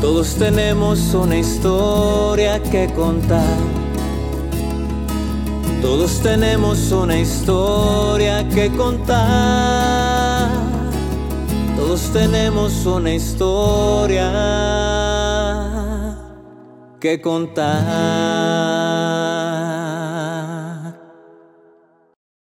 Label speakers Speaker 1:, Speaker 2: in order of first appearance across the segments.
Speaker 1: Todos tenemos una historia que contar. Todos tenemos una historia que contar. Todos tenemos una historia que contar.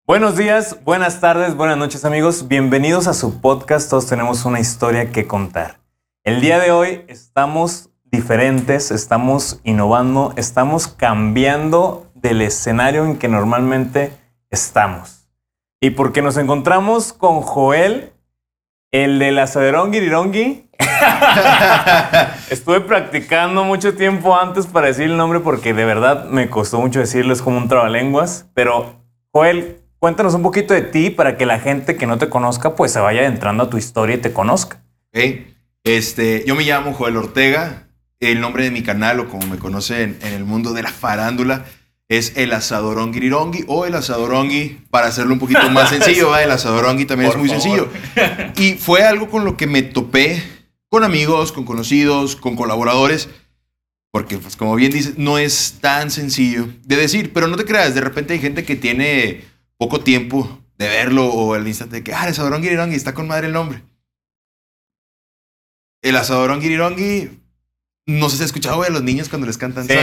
Speaker 2: Buenos días, buenas tardes, buenas noches amigos. Bienvenidos a su podcast Todos tenemos una historia que contar. El día de hoy estamos diferentes, estamos innovando, estamos cambiando del escenario en que normalmente estamos. Y porque nos encontramos con Joel, el del asaderón Girirongi. Estuve practicando mucho tiempo antes para decir el nombre porque de verdad me costó mucho decirlo, es como un trabalenguas. Pero, Joel, cuéntanos un poquito de ti para que la gente que no te conozca pues se vaya entrando a tu historia y te conozca.
Speaker 3: Ok. Este, yo me llamo Joel Ortega. El nombre de mi canal, o como me conocen en el mundo de la farándula, es el asadorón Girirongi o el asadorongi, para hacerlo un poquito más sencillo, ¿va? el asadorongi también
Speaker 2: Por
Speaker 3: es muy
Speaker 2: favor.
Speaker 3: sencillo. Y fue algo con lo que me topé con amigos, con conocidos, con colaboradores, porque pues como bien dices, no es tan sencillo de decir, pero no te creas, de repente hay gente que tiene poco tiempo de verlo o el instante de que, ah, el asadorón Girirongi, está con madre el nombre. El asadorón Girirongi, no sé si has escuchado, güey, a los niños cuando les cantan
Speaker 2: Sí.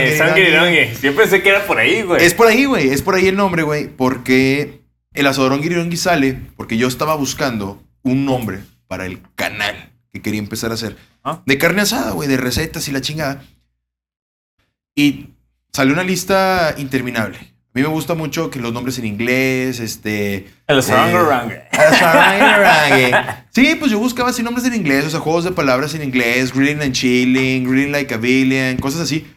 Speaker 2: Siempre pensé que era por ahí, güey.
Speaker 3: Es por ahí, güey. Es por ahí el nombre, güey. Porque el asadorón Girirongi sale porque yo estaba buscando un nombre para el canal que quería empezar a hacer.
Speaker 2: Ah.
Speaker 3: De carne asada, güey, de recetas y la chingada. Y salió una lista interminable. A mí me gusta mucho que los nombres en inglés, este...
Speaker 2: El
Speaker 3: eh.
Speaker 2: Asadorongi.
Speaker 3: Sí, pues yo buscaba así nombres en inglés, o sea, juegos de palabras en inglés, grilling and chilling, grilling like a billion, cosas así.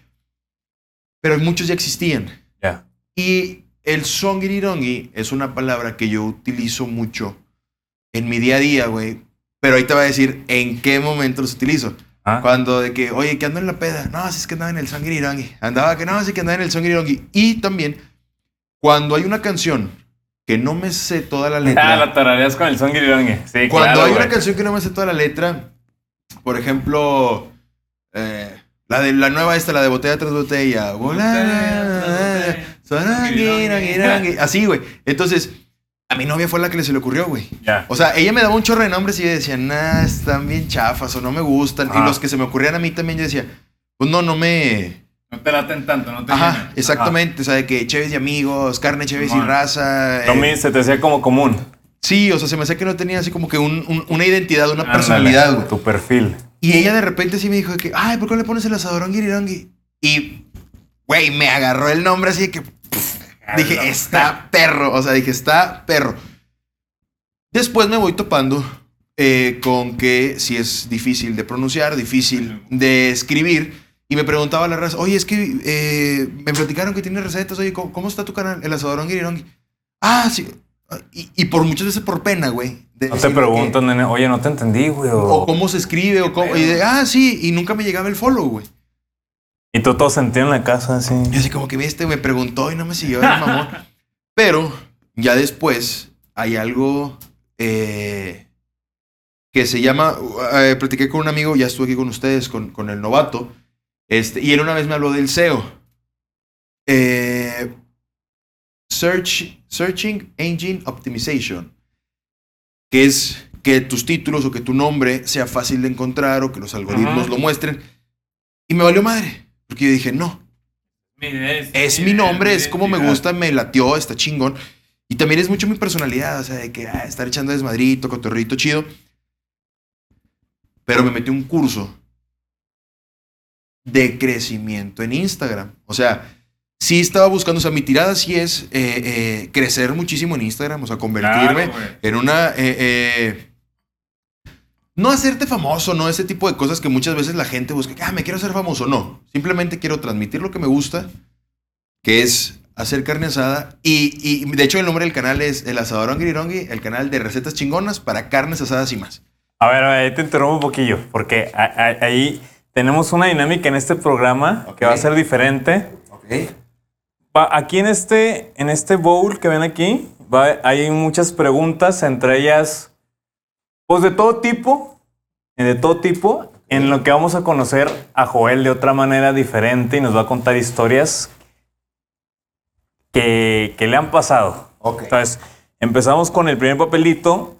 Speaker 3: Pero muchos ya existían.
Speaker 2: Ya.
Speaker 3: Y el songirirongi es una palabra que yo utilizo mucho en mi día a día, güey. Pero ahí te va a decir en qué momento los utilizo.
Speaker 2: Ah.
Speaker 3: Cuando de que, oye, que ando en la peda. No, si es que andaba en el songirirongi. Andaba que no, sí que andaba en el songirirongi. Y también, cuando hay una canción que no me sé toda la letra.
Speaker 2: Ah, la tarareas con el son. Sí,
Speaker 3: Cuando
Speaker 2: claro,
Speaker 3: hay una
Speaker 2: güey.
Speaker 3: canción que no me sé toda la letra, por ejemplo, eh, la de la nueva esta, la de botella tras botella. Así, güey. Entonces, a mi novia fue la que le se le ocurrió, güey.
Speaker 2: Ya.
Speaker 3: O sea, ella me daba un chorro de nombres y yo decía, nah, están bien chafas o no me gustan. Y los que se me ocurrían a mí también yo decía, pues no, no me...
Speaker 4: No te laten tanto, no te
Speaker 3: Ajá,
Speaker 4: llenan.
Speaker 3: exactamente. O sea, de que Chévez y amigos, carne Chévez y raza. eh,
Speaker 2: Tommy se te hacía como común.
Speaker 3: Sí, o sea, se me hacía que no tenía así como que un- un- una identidad, una
Speaker 4: Ándale.
Speaker 3: personalidad, güey.
Speaker 2: Tu perfil.
Speaker 3: Y ella de repente sí me dijo de que, ay, ¿por qué no le pones el asadorón Girirongi? Y, güey, me agarró el nombre así de que pff, dije, está perro. O sea, dije, está perro. Después me voy topando eh, con que si es difícil de pronunciar, difícil de escribir. Y me preguntaba la raza, oye, es que eh, me platicaron que tiene recetas. Oye, ¿cómo, cómo está tu canal? El asadorón Girirongi. Ah, sí. Y, y por muchas veces por pena, güey.
Speaker 2: No te
Speaker 3: que-
Speaker 2: preguntan, nene, oye, no te entendí, güey.
Speaker 3: o
Speaker 2: O...
Speaker 3: cómo se escribe, o cómo. Y de, ah, sí, y nunca me llegaba el follow, güey.
Speaker 2: Y tú todo sentido en la casa, así.
Speaker 3: Y así como que viste, me preguntó y no me siguió el mamón. Pero ya después hay algo eh, que se llama. eh, platiqué con un amigo, ya estuve aquí con ustedes, con, con el novato. Este, y él una vez me habló del SEO. Eh, Search, Searching Engine Optimization. Que es que tus títulos o que tu nombre sea fácil de encontrar o que los algoritmos
Speaker 2: Ajá.
Speaker 3: lo muestren. Y me valió madre. Porque yo dije, no,
Speaker 4: es,
Speaker 3: es mi nombre, es como me gusta, me latió, está chingón. Y también es mucho mi personalidad, o sea, de que ah, estar echando desmadrito, cotorrito chido. Pero me metí un curso de crecimiento en Instagram. O sea, sí estaba buscando, o sea, mi tirada sí es eh, eh, crecer muchísimo en Instagram, o sea, convertirme
Speaker 4: Claro,
Speaker 3: en una... eh, no hacerte famoso, no ese tipo de cosas que muchas veces la gente busca, ah, me quiero hacer famoso. No, simplemente quiero transmitir lo que me gusta, que es hacer carne asada. Y, y de hecho el nombre del canal es El Asador Ongirirongi, el canal de recetas chingonas para carnes asadas y más.
Speaker 2: A ver, a ver, te interrumpo un poquillo, porque ahí tenemos una dinámica en este programa que va a ser diferente.
Speaker 3: Ok.
Speaker 2: Va- aquí en este, en este bowl que ven aquí, va- hay muchas preguntas, entre ellas, pues de todo tipo, eh, de todo tipo. en lo que vamos a conocer a Joel de otra manera diferente y nos va a contar historias que, que le han pasado.
Speaker 3: Ok.
Speaker 2: Entonces, empezamos con el primer papelito.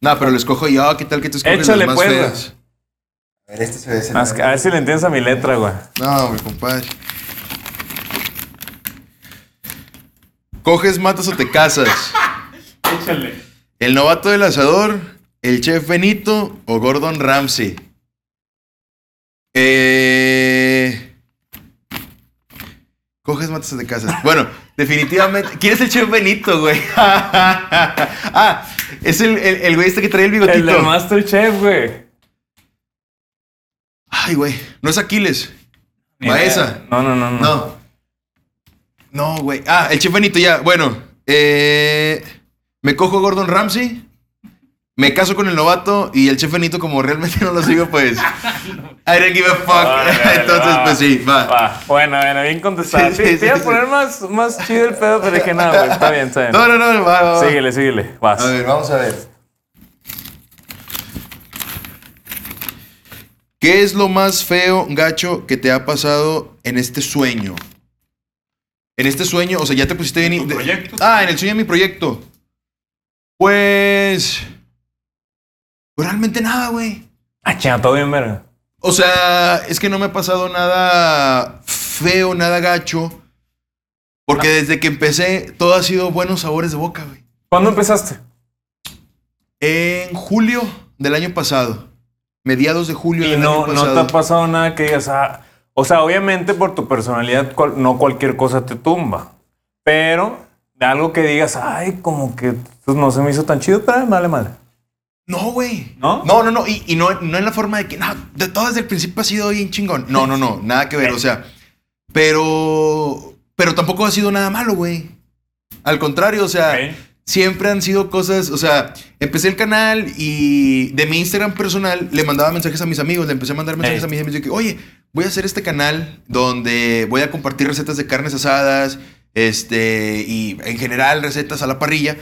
Speaker 3: No, pero lo escojo yo. ¿Qué tal que tú escoges
Speaker 2: Échale,
Speaker 3: las más
Speaker 2: pues,
Speaker 3: feas?
Speaker 5: A ver, este se ve.
Speaker 2: Más A ver si le entiendes a mi letra, güey.
Speaker 3: No, mi compadre. ¿Coges, matas o te casas?
Speaker 4: Échale.
Speaker 3: ¿El novato del asador, el chef Benito o Gordon Ramsay? Eh... Coges, matas o te casas. Bueno, definitivamente. ¿Quién es el chef Benito, güey? ah, es el, el, el güey este que trae el bigotito.
Speaker 2: El de Masterchef, güey.
Speaker 3: Ay, güey. No es Aquiles. Baeza.
Speaker 2: No, no, no, no.
Speaker 3: No. No, güey. Ah, el chef Benito, ya. Bueno, eh, me cojo a Gordon Ramsay. Me caso con el novato y el chef Benito, como realmente no lo sigo, pues. I don't give a fuck.
Speaker 2: Vale,
Speaker 3: Entonces,
Speaker 2: va.
Speaker 3: pues sí, va.
Speaker 2: Va. Bueno, bueno, bien contestado.
Speaker 3: Sí,
Speaker 2: Sí,
Speaker 3: sí,
Speaker 2: te iba a poner más, más chido el pedo, pero dije, no, güey, está bien, está bien.
Speaker 3: No, no, no, va, va.
Speaker 2: Síguele, síguele. Vas.
Speaker 5: A ver, vamos a ver.
Speaker 3: ¿Qué es lo más feo, gacho, que te ha pasado en este sueño? En este sueño, o sea, ya te pusiste bien.
Speaker 4: ¿En tu proyecto?
Speaker 3: Ah, en el sueño de mi proyecto. Pues. pues realmente nada, güey.
Speaker 2: Ah, todo bien, verga.
Speaker 3: O sea, es que no me ha pasado nada feo, nada gacho. Porque desde que empecé, todo ha sido buenos sabores de boca, güey.
Speaker 2: ¿Cuándo empezaste?
Speaker 3: En julio del año pasado. Mediados de julio
Speaker 2: Y
Speaker 3: del
Speaker 2: no,
Speaker 3: año
Speaker 2: no te ha pasado nada que digas, ah, o sea, obviamente por tu personalidad cual- no cualquier cosa te tumba, pero de algo que digas, ay, como que pues, no se me hizo tan chido, pero vale madre.
Speaker 3: No, güey.
Speaker 2: ¿No?
Speaker 3: No, no, no. Y, y no, no en la forma de que, no, de todo desde el principio ha sido bien chingón. No, no, no. Nada que ver. O sea, pero. Pero tampoco ha sido nada malo, güey. Al contrario, o sea. Siempre han sido cosas. O sea, empecé el canal y de mi Instagram personal le mandaba mensajes a mis amigos. Le empecé a mandar mensajes a mis amigos de que, oye, voy a hacer este canal donde voy a compartir recetas de carnes asadas. Este, y en general recetas a la parrilla.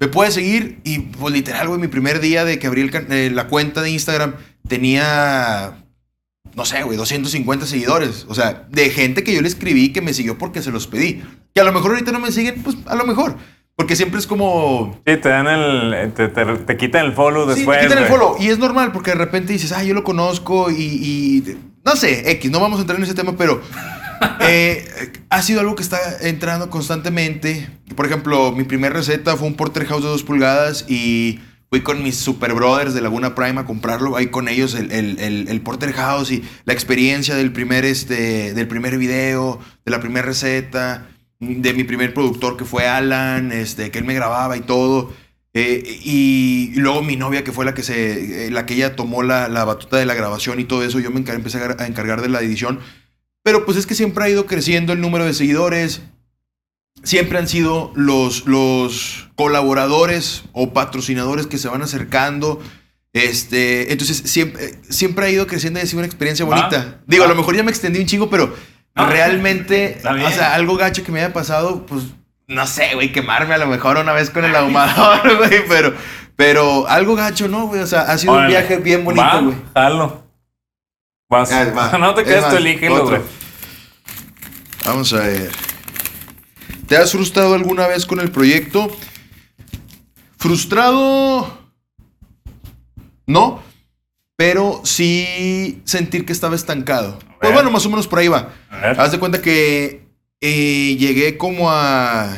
Speaker 3: Me puedes seguir y pues literal, güey, mi primer día de que abrí el eh, la cuenta de Instagram tenía, no sé, güey, 250 seguidores. O sea, de gente que yo le escribí que me siguió porque se los pedí. Que a lo mejor ahorita no me siguen, pues a lo mejor. Porque siempre es como...
Speaker 2: Sí, te dan el, te, te, te quitan el follow
Speaker 3: Sí,
Speaker 2: después.
Speaker 3: te quitan el follow. Y es normal porque de repente dices, ah, yo lo conozco y, y- no sé, X, no vamos a entrar en ese tema, pero eh, ha sido algo que está entrando constantemente. Por ejemplo, mi primera receta fue un porterhouse de dos pulgadas y fui con mis super brothers de Laguna Prime a comprarlo. Ahí con ellos el, el, el, el porterhouse y la experiencia del primer, este, del primer video, de la primera receta, de mi primer productor que fue Alan, este, que él me grababa y todo. Eh, y, y luego mi novia, que fue la que se. eh, la que ella tomó la, la batuta de la grabación y todo eso, yo me encar- empecé a, a encargar de la edición. Pero pues es que siempre ha ido creciendo el número de seguidores. Siempre han sido los, los colaboradores o patrocinadores que se van acercando. Este, entonces siempre, siempre ha ido creciendo y ha sido una experiencia
Speaker 2: Va,
Speaker 3: bonita. Digo, a
Speaker 2: va.
Speaker 3: lo mejor ya me extendí un chingo, pero
Speaker 2: No,
Speaker 3: realmente, o sea, algo gacho que me haya pasado, pues no sé, güey, quemarme a lo mejor una vez con el ahumador, güey, pero, pero algo gacho, ¿no, güey? O sea, ha sido un viaje bien bonito,
Speaker 2: Va,
Speaker 3: güey.
Speaker 2: Jalo. Vas.
Speaker 3: Ah, va.
Speaker 2: no te
Speaker 3: Es
Speaker 2: quedes tú, elígelo,
Speaker 3: otro.
Speaker 2: güey.
Speaker 3: Vamos a ver. ¿Te has frustrado alguna vez con el proyecto? Frustrado. No. Pero sí sentir que estaba estancado. Pues bueno, más o menos por ahí va.
Speaker 2: A ver.
Speaker 3: Haz de cuenta que eh, llegué como a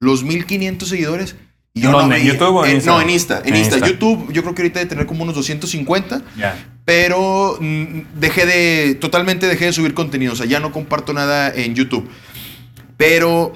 Speaker 3: los 1500 seguidores. Y yo
Speaker 2: ¿Dónde?
Speaker 3: no
Speaker 2: ¿En YouTube o en Insta?
Speaker 3: No, en Insta. En,
Speaker 2: En
Speaker 3: Insta.
Speaker 2: Insta.
Speaker 3: YouTube, yo creo que ahorita de tener como unos 250
Speaker 2: Ya.
Speaker 3: pero mm, dejé de, totalmente dejé de subir contenido, o sea, ya no comparto nada en YouTube. Pero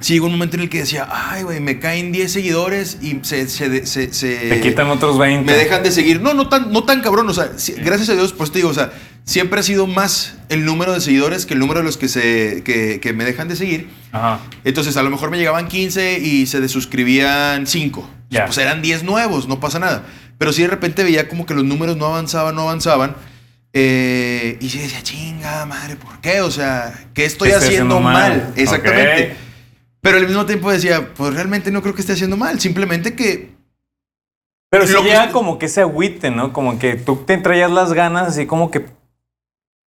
Speaker 3: sí llegó un momento en el que decía, ay, güey, me caen 10 seguidores y se... se, se, se-
Speaker 2: Te quitan otros 20.
Speaker 3: me dejan de seguir. No, no tan, no tan cabrón. O sea, sí, gracias a Dios, pues te digo, o sea, siempre ha sido más el número de seguidores que el número de los que, se, que, que me dejan de seguir.
Speaker 2: Ajá.
Speaker 3: Entonces, a lo mejor me llegaban 15 y se desuscribían 5.
Speaker 2: Ya.
Speaker 3: Pues eran 10 nuevos, no pasa nada. Pero sí de repente veía como que los números no avanzaban, no avanzaban. eh, y sí decía, chinga madre, ¿por qué? O sea, ¿qué estoy,
Speaker 2: ¿Qué
Speaker 3: haciendo,
Speaker 2: haciendo
Speaker 3: mal?
Speaker 2: mal?
Speaker 3: Exactamente.
Speaker 2: Ok.
Speaker 3: Pero al mismo tiempo decía, pues realmente no creo que esté haciendo mal. Simplemente que
Speaker 2: Pero
Speaker 3: Lo que
Speaker 2: llega
Speaker 3: es-
Speaker 2: como que ese agüite, ¿no? Como que tú te traías las ganas así como que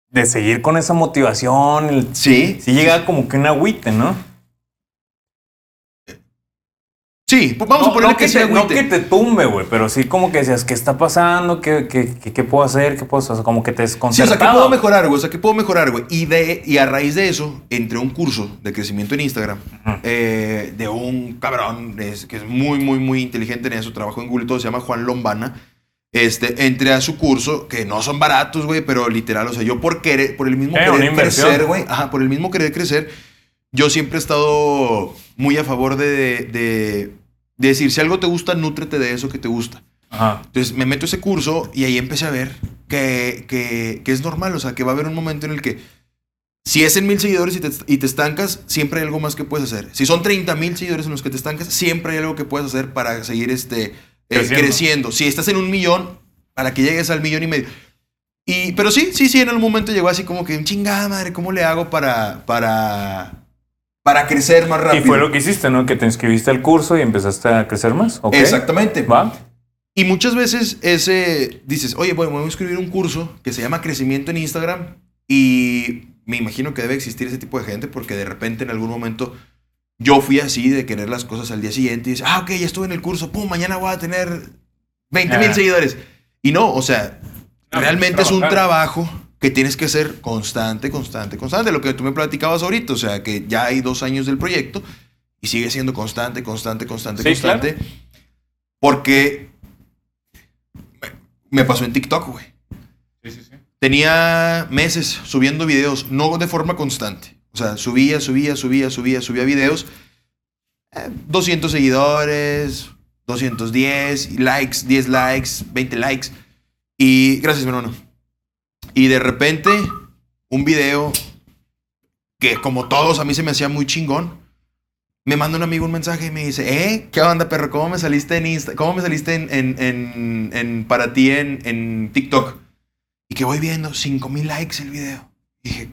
Speaker 2: de seguir con esa motivación. el-
Speaker 3: Sí.
Speaker 2: Sí llega como que un agüite, ¿no?
Speaker 3: Sí, pues vamos
Speaker 2: no,
Speaker 3: a ponerle
Speaker 2: no
Speaker 3: que,
Speaker 2: que, te, no que te tumbe, güey, pero sí como que decías, ¿qué está pasando? ¿Qué, qué, qué, qué puedo hacer? ¿Qué puedo hacer? O sea, como que te
Speaker 3: Sí, o
Speaker 2: desconcertaba.
Speaker 3: sea, ¿qué puedo mejorar, güey? O sea, ¿qué puedo mejorar, güey? Y, de, y a raíz de eso, entré a un curso de crecimiento en Instagram eh, de un cabrón es- que es muy, muy, muy inteligente en eso. Trabajo en Google y todo, se llama Juan Lombana. Este, entré a su curso, que no son baratos, güey, pero literal, o sea, yo por querer, por el mismo
Speaker 2: Eh,
Speaker 3: querer crecer, güey, ajá, por el mismo querer crecer, yo siempre he estado muy a favor de, de, de- de decir, si algo te gusta, nútrete de eso que te gusta.
Speaker 2: Ajá.
Speaker 3: Entonces me meto a ese curso y ahí empecé a ver que, que, que es normal, o sea, que va a haber un momento en el que si es en mil seguidores y te, y te estancas, siempre hay algo más que puedes hacer. Si son 30 mil seguidores en los que te estancas, siempre hay algo que puedes hacer para seguir este, eh,
Speaker 2: Creciendo.
Speaker 3: creciendo. Si estás en un millón, para que llegues al millón y medio. Y, pero sí, sí, sí, en algún momento llegó así como que, chingada madre, ¿cómo le hago para, para, para crecer más
Speaker 2: Y
Speaker 3: rápido?
Speaker 2: fue lo que hiciste, ¿no? Que te inscribiste al curso y empezaste a crecer más. ¿ok?
Speaker 3: Exactamente.
Speaker 2: ¿Va?
Speaker 3: Y muchas veces ese dices, oye, bueno, voy a escribir un curso que se llama Crecimiento en Instagram y me imagino que debe existir ese tipo de gente porque de repente en algún momento yo fui así de querer las cosas al día siguiente y dices, ah, ok, ya estuve en el curso, pum, mañana voy a tener 20 mil
Speaker 2: Ah.
Speaker 3: seguidores. Y no, o sea,
Speaker 4: No,
Speaker 3: realmente
Speaker 4: pues,
Speaker 3: es un trabajo que tienes que hacer constante, constante, constante. Lo que tú me platicabas ahorita, o sea, que ya hay dos años del proyecto y sigue siendo constante, constante, constante,
Speaker 2: Sí,
Speaker 3: constante. Porque me, me pasó en TikTok, güey.
Speaker 4: Sí, sí, sí.
Speaker 3: Tenía meses subiendo videos, no de forma constante. O sea, subía, subía, subía, subía, subía videos. Eh, 200 seguidores, 210 likes, 10 likes, 20 likes. Y gracias, mi hermano. Y de repente, un video que como todos a mí se me hacía muy chingón. Me manda un amigo un mensaje y me dice, eh, ¿qué onda, perro? ¿Cómo me saliste en Insta? ¿Cómo me saliste en, en, en- en- para ti en, en TikTok? Y que voy viendo 5000 likes el video. Y dije,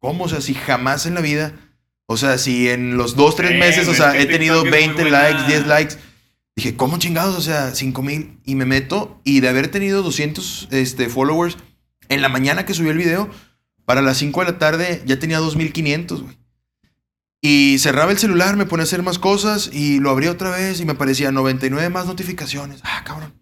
Speaker 3: ¿cómo? O sea, si jamás en la vida, o sea, si en los dos, tres
Speaker 4: Sí,
Speaker 3: meses, o sea, he tenido
Speaker 4: TikTok es muy
Speaker 3: 20
Speaker 4: buena.
Speaker 3: likes, 10 likes. Dije, ¿cómo chingados? O sea, 5000 y me meto y de haber tenido 200 este, followers en la mañana que subí el video, para las 5 de la tarde ya tenía 2500, güey. Y cerraba el celular, me ponía a hacer más cosas y lo abría otra vez y me aparecía 99 más notificaciones. Ah, cabrón.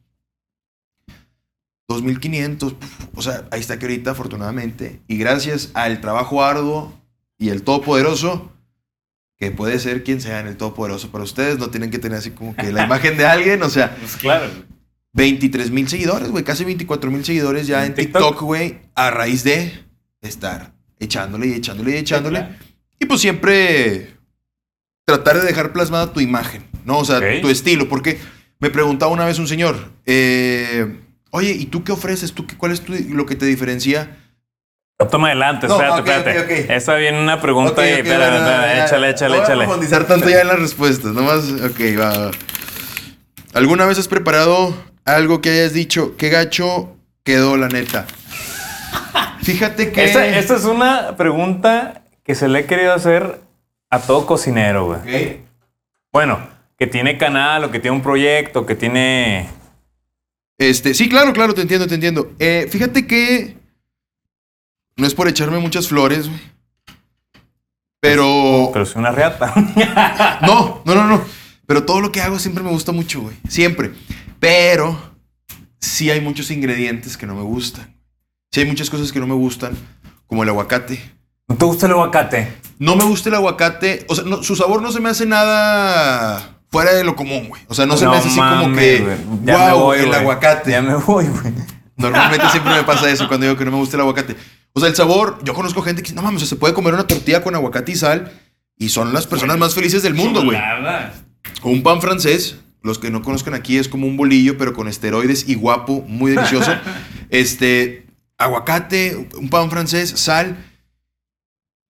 Speaker 3: 2500. puf, O sea, ahí está que ahorita, afortunadamente, y gracias al trabajo arduo y el todopoderoso, que puede ser quien sea en el todopoderoso para ustedes, no tienen que tener así como que la imagen de alguien, o sea,
Speaker 4: Pues claro. Güey.
Speaker 3: 23 mil seguidores, güey, casi 24 mil seguidores ya
Speaker 2: ¿En
Speaker 3: en
Speaker 2: TikTok?
Speaker 3: Güey, a raíz de estar echándole y echándole y echándole.
Speaker 4: claro.
Speaker 3: Y pues siempre tratar de dejar plasmada tu imagen, ¿no? O sea, tu estilo, porque me preguntaba una vez un señor, eh, oye, ¿y tú qué ofreces? ¿Tú qué, ¿Cuál es tu- lo que te diferencia?
Speaker 2: Toma adelante,
Speaker 3: No,
Speaker 2: espérate,
Speaker 3: ok,
Speaker 2: espérate. Esa viene una pregunta y espérate, espérate,
Speaker 3: ya,
Speaker 2: échale, échale,
Speaker 3: No
Speaker 2: échale.
Speaker 3: profundizar tanto ya en las respuestas, nomás, ok, va. ¿Alguna vez has preparado algo que hayas dicho, qué gacho quedó la neta? Fíjate que...
Speaker 2: Esta, esta es una pregunta que se le he querido hacer a todo cocinero, güey.
Speaker 3: Ok.
Speaker 2: Bueno, que tiene canal o que tiene un proyecto, que tiene...
Speaker 3: Este, sí, claro, claro, te entiendo, te entiendo. Eh, fíjate que no es por echarme muchas flores, güey. Pero,
Speaker 2: Pero es una reata.
Speaker 3: no, no, no, no. Pero todo lo que hago siempre me gusta mucho, güey. Siempre. Pero sí hay muchos ingredientes que no me gustan. Sí hay muchas cosas que no me gustan, como el aguacate.
Speaker 2: ¿No te gusta el aguacate?
Speaker 3: No me gusta el aguacate. O sea, no- su sabor no se me hace nada fuera de lo común, güey. O sea, no se me hace así como que, wow,
Speaker 2: voy,
Speaker 3: el aguacate.
Speaker 2: Ya me voy, güey.
Speaker 3: Normalmente siempre me pasa eso cuando digo que no me gusta el aguacate. O sea, el sabor, yo conozco gente que dice, no mames, o sea, se puede comer una tortilla con aguacate y sal y son las personas más felices del mundo, güey. O un pan francés, los que no conozcan aquí es como un bolillo, pero con esteroides y guapo, muy delicioso. este, aguacate, un pan francés, sal.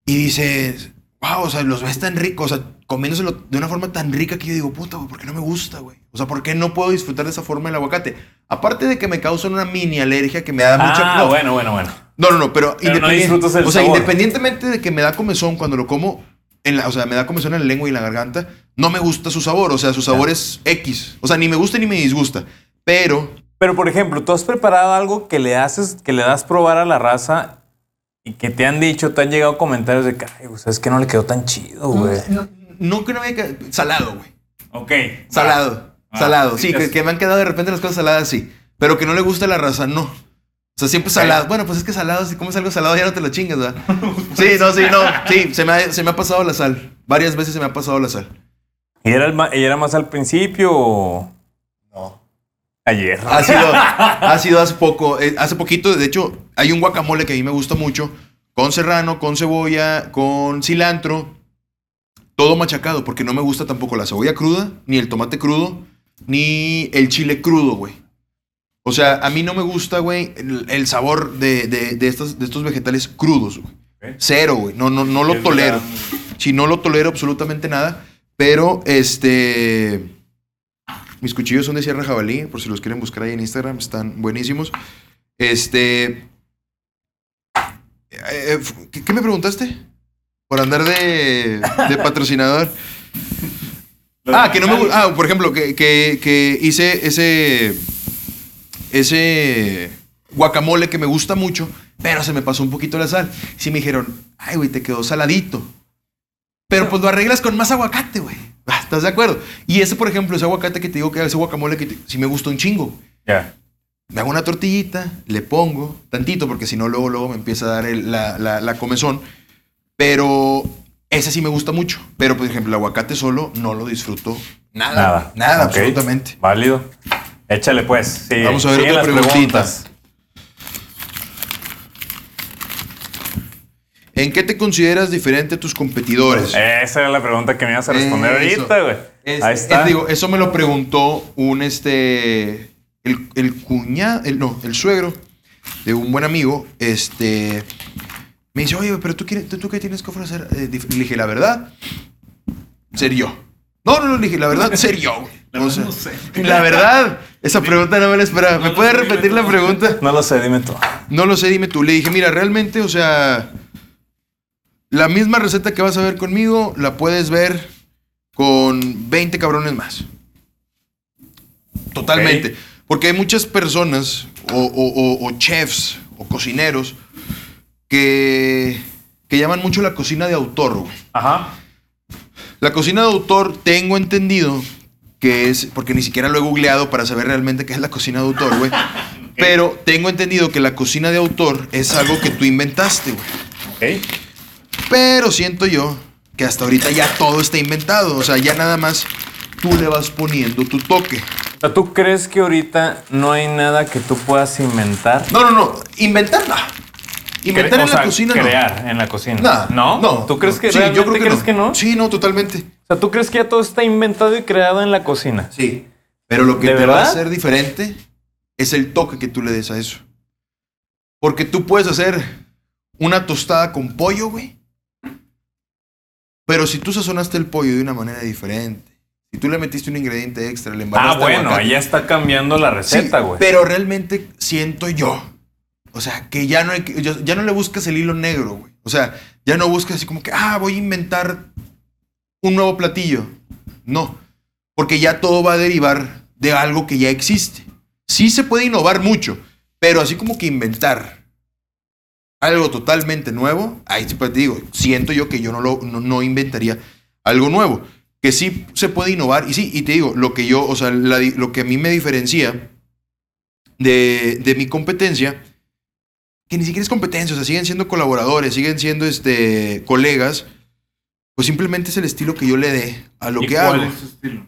Speaker 3: Y dices, wow, o sea, los ves tan ricos, o sea, comiéndoselo de una forma tan rica que yo digo, puta, güey, ¿por qué no me gusta, güey? O sea, ¿por qué no puedo disfrutar de esa forma el aguacate? Aparte de que me causa una mini alergia que me da mucha...
Speaker 2: Ah,
Speaker 3: no,
Speaker 2: bueno, bueno, bueno.
Speaker 3: no, no, no, pero,
Speaker 2: Pero no
Speaker 3: independien-
Speaker 2: disfrutas el
Speaker 3: o sea,
Speaker 2: sabor.
Speaker 3: independientemente de que me da comezón cuando lo como, en la, o sea, me da comezón en la lengua y en la garganta, no me gusta su sabor, o sea, su sabor es X. O sea, ni me gusta ni me disgusta. Pero
Speaker 2: Pero, por ejemplo, tú has preparado algo que le haces, que le das probar a la raza y que te han dicho, te han llegado comentarios de que, ay, sabes que no le quedó tan chido, güey.
Speaker 3: no, no que no me haya quedado- salado, güey.
Speaker 4: Ok.
Speaker 3: Salado.
Speaker 4: Ah,
Speaker 3: salado.
Speaker 4: sí,
Speaker 3: que me han quedado de repente las cosas saladas, sí. Pero que no le gusta la raza, no. O sea, siempre salado. Bueno, pues es que salado, si comes algo salado ya no te lo chingas, ¿verdad? Sí, no, sí, no. Sí, se me, ha, se me ha pasado la sal. Varias veces se me ha pasado la sal.
Speaker 2: ¿Y era, el y era más al principio o
Speaker 5: No.
Speaker 2: ayer?
Speaker 3: Ha sido, ha sido hace poco, eh, hace poquito, de hecho, hay un guacamole que a mí me gusta mucho, con serrano, con cebolla, con cilantro, todo machacado, porque no me gusta tampoco la cebolla cruda, ni el tomate crudo, ni el chile crudo, güey. O sea, a mí no me gusta, güey, el, el sabor de, de- de estos, de estos vegetales crudos, güey. Cero, güey. No, no, no lo
Speaker 4: Es
Speaker 3: tolero. Sí, no lo tolero absolutamente nada. Pero, este. Mis cuchillos son de Sierra Jabalí, por si los quieren buscar ahí en Instagram, están buenísimos. Este. eh, eh, ¿qué, qué me preguntaste? Por andar de, de patrocinador. Ah, que no me gusta. Ah, por ejemplo, que, que, que hice ese. Ese guacamole que me gusta mucho, pero se me pasó un poquito la sal. Sí me dijeron, ay, güey, te quedó saladito. Pero pues lo arreglas con más aguacate, güey. Ah, ¿Estás de acuerdo? Y ese, por ejemplo, ese aguacate que te digo que ese guacamole que te- sí me gusta un chingo.
Speaker 2: Ya.
Speaker 3: Me hago una tortillita, le pongo tantito, porque si no, luego, luego me empieza a dar el- la, la, la comezón. Pero ese sí me gusta mucho. Pero, por ejemplo, el aguacate solo no lo disfruto nada.
Speaker 2: Nada.
Speaker 3: Nada, absolutamente.
Speaker 2: Válido. Échale pues. Sí,
Speaker 3: Vamos a ver otra
Speaker 2: las
Speaker 3: preguntita.
Speaker 2: preguntas.
Speaker 3: ¿En qué te consideras diferente a tus competidores?
Speaker 2: Esa era la pregunta que me ibas a responder
Speaker 3: Eso.
Speaker 2: ahorita, güey.
Speaker 3: Es-
Speaker 2: Ahí está.
Speaker 3: es- digo, eso me lo preguntó un este. El, el cuñado. El, no, el suegro de un buen amigo. Este. Me dice, oye, pero tú, quieres- tú, tú qué tienes que ofrecer. Eh, le dije, la verdad, ser yo. No, no, no, le dije, la verdad, ser yo, güey.
Speaker 4: La
Speaker 3: O sea,
Speaker 4: no sé.
Speaker 3: La verdad, esa pregunta no me la esperaba. ¿Me
Speaker 4: No
Speaker 3: puedes repetir la pregunta?
Speaker 2: No lo sé, dime tú.
Speaker 3: No lo sé, dime tú. Le dije, mira, realmente, o sea, la misma receta que vas a ver conmigo, la puedes ver con 20 cabrones más. Totalmente. Porque hay muchas personas, o, o- chefs, o cocineros, que, que llaman mucho la cocina de autor.
Speaker 2: Ajá.
Speaker 3: La cocina de autor, tengo entendido que es, porque ni siquiera lo he googleado para saber realmente qué es la cocina de autor, güey. Pero tengo entendido que la cocina de autor es algo que tú inventaste, güey.
Speaker 2: Ok.
Speaker 3: Pero siento yo que hasta ahorita ya todo está inventado. O sea, ya nada más tú le vas poniendo tu toque.
Speaker 2: O sea, ¿tú crees que ahorita no hay nada que tú puedas inventar?
Speaker 3: No, no, no. Inventar no. Inventar en la cocina no.
Speaker 2: crear en la cocina.
Speaker 3: Nah,
Speaker 2: ¿No?
Speaker 3: No.
Speaker 2: ¿Tú crees
Speaker 3: no.
Speaker 2: que
Speaker 3: Sí,
Speaker 2: realmente
Speaker 3: yo creo que
Speaker 2: crees
Speaker 3: no.
Speaker 2: que no?
Speaker 3: Sí, no, totalmente.
Speaker 2: O sea, ¿tú crees que ya todo está inventado y creado en la cocina?
Speaker 3: Sí. Pero lo que
Speaker 2: ¿De
Speaker 3: te va a hacer diferente es el toque que tú le des a eso. Porque tú puedes hacer una tostada con pollo, güey. Pero si tú sazonaste el pollo de una manera diferente, si tú le metiste un ingrediente extra, le
Speaker 2: Ah,
Speaker 3: embarraste
Speaker 2: bueno,
Speaker 3: aguacate,
Speaker 2: ahí ya está cambiando la
Speaker 3: Sí,
Speaker 2: receta, güey.
Speaker 3: pero realmente siento yo. O sea, que ya no, hay ya no le buscas el hilo negro, güey. O sea, ya no buscas así como que, ah, voy a inventar un nuevo platillo. No, porque ya todo va a derivar de algo que ya existe. Sí se puede innovar mucho, pero así como que inventar algo totalmente nuevo, ahí pues, te digo, siento yo que yo no, lo, no, no inventaría algo nuevo. Que sí se puede innovar, y sí, y te digo, lo que yo, o sea, lo que a mí me diferencia de, de mi competencia, que ni siquiera es competencia, o sea, siguen siendo colaboradores, siguen siendo este, colegas, pues simplemente es el estilo que yo le dé a lo
Speaker 4: ¿Y
Speaker 3: que
Speaker 4: cuál
Speaker 3: hago.
Speaker 4: es su estilo?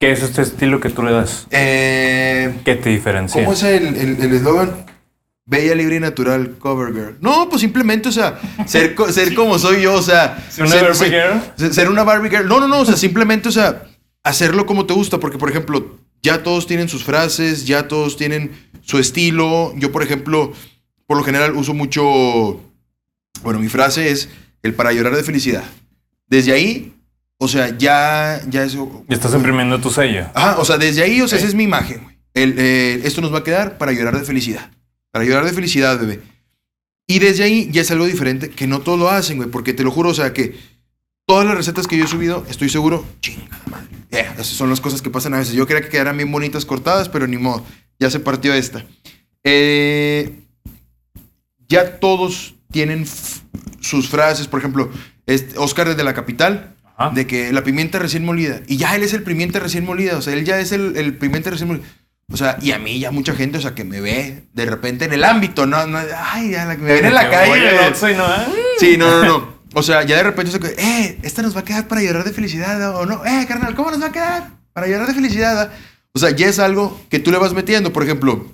Speaker 2: ¿Qué es este estilo que tú le das?
Speaker 3: Eh,
Speaker 2: ¿Qué te diferencia?
Speaker 3: ¿Cómo es el el- el eslogan? Bella, libre y natural, cover girl. No, pues simplemente, o sea, ser, ser como soy yo, o sea.
Speaker 2: ¿Ser una
Speaker 3: ser-
Speaker 2: Barbie
Speaker 3: ser-
Speaker 2: girl?
Speaker 3: ser- Ser una Barbie girl. No, no, no, o sea, simplemente, o sea, hacerlo como te gusta, porque, por ejemplo, ya todos tienen sus frases, ya todos tienen su estilo. Yo, por ejemplo, por lo general uso mucho. Bueno, mi frase es el para llorar de felicidad. Desde ahí, o sea, ya, ya eso.
Speaker 2: Y estás imprimiendo tu sello.
Speaker 3: Ajá, o sea, desde ahí, o sea, esa es mi imagen, güey. El, eh, esto nos va a quedar para llorar de felicidad. Para llorar de felicidad, bebé. Y desde ahí ya es algo diferente que no todos lo hacen, güey, porque te lo juro, o sea, que todas las recetas que yo he subido, estoy seguro, chinga madre. Yeah, esas son las cosas que pasan a veces. Yo quería que quedaran bien bonitas cortadas, pero ni modo. Ya se partió esta. Eh, ya todos tienen sus frases. Por ejemplo, este, Oscar desde la capital,
Speaker 2: Ajá.
Speaker 3: de que la pimienta recién molida. Y ya él es el pimienta recién molida. O sea, él ya es el, el pimienta recién molida. O sea, y a mí ya mucha gente, o sea, que me ve de repente en el ámbito, no, no, ay, ya la que me ven en la calle.
Speaker 2: voy al
Speaker 3: me-
Speaker 2: Oxxo y no, ¿eh?
Speaker 3: Sí, no, no, no. O sea, ya de repente se que, eh, esta nos va a quedar para llorar de felicidad o no. Eh, carnal, ¿cómo nos va a quedar? Para llorar de felicidad. O sea, ya es algo que tú le vas metiendo. Por ejemplo,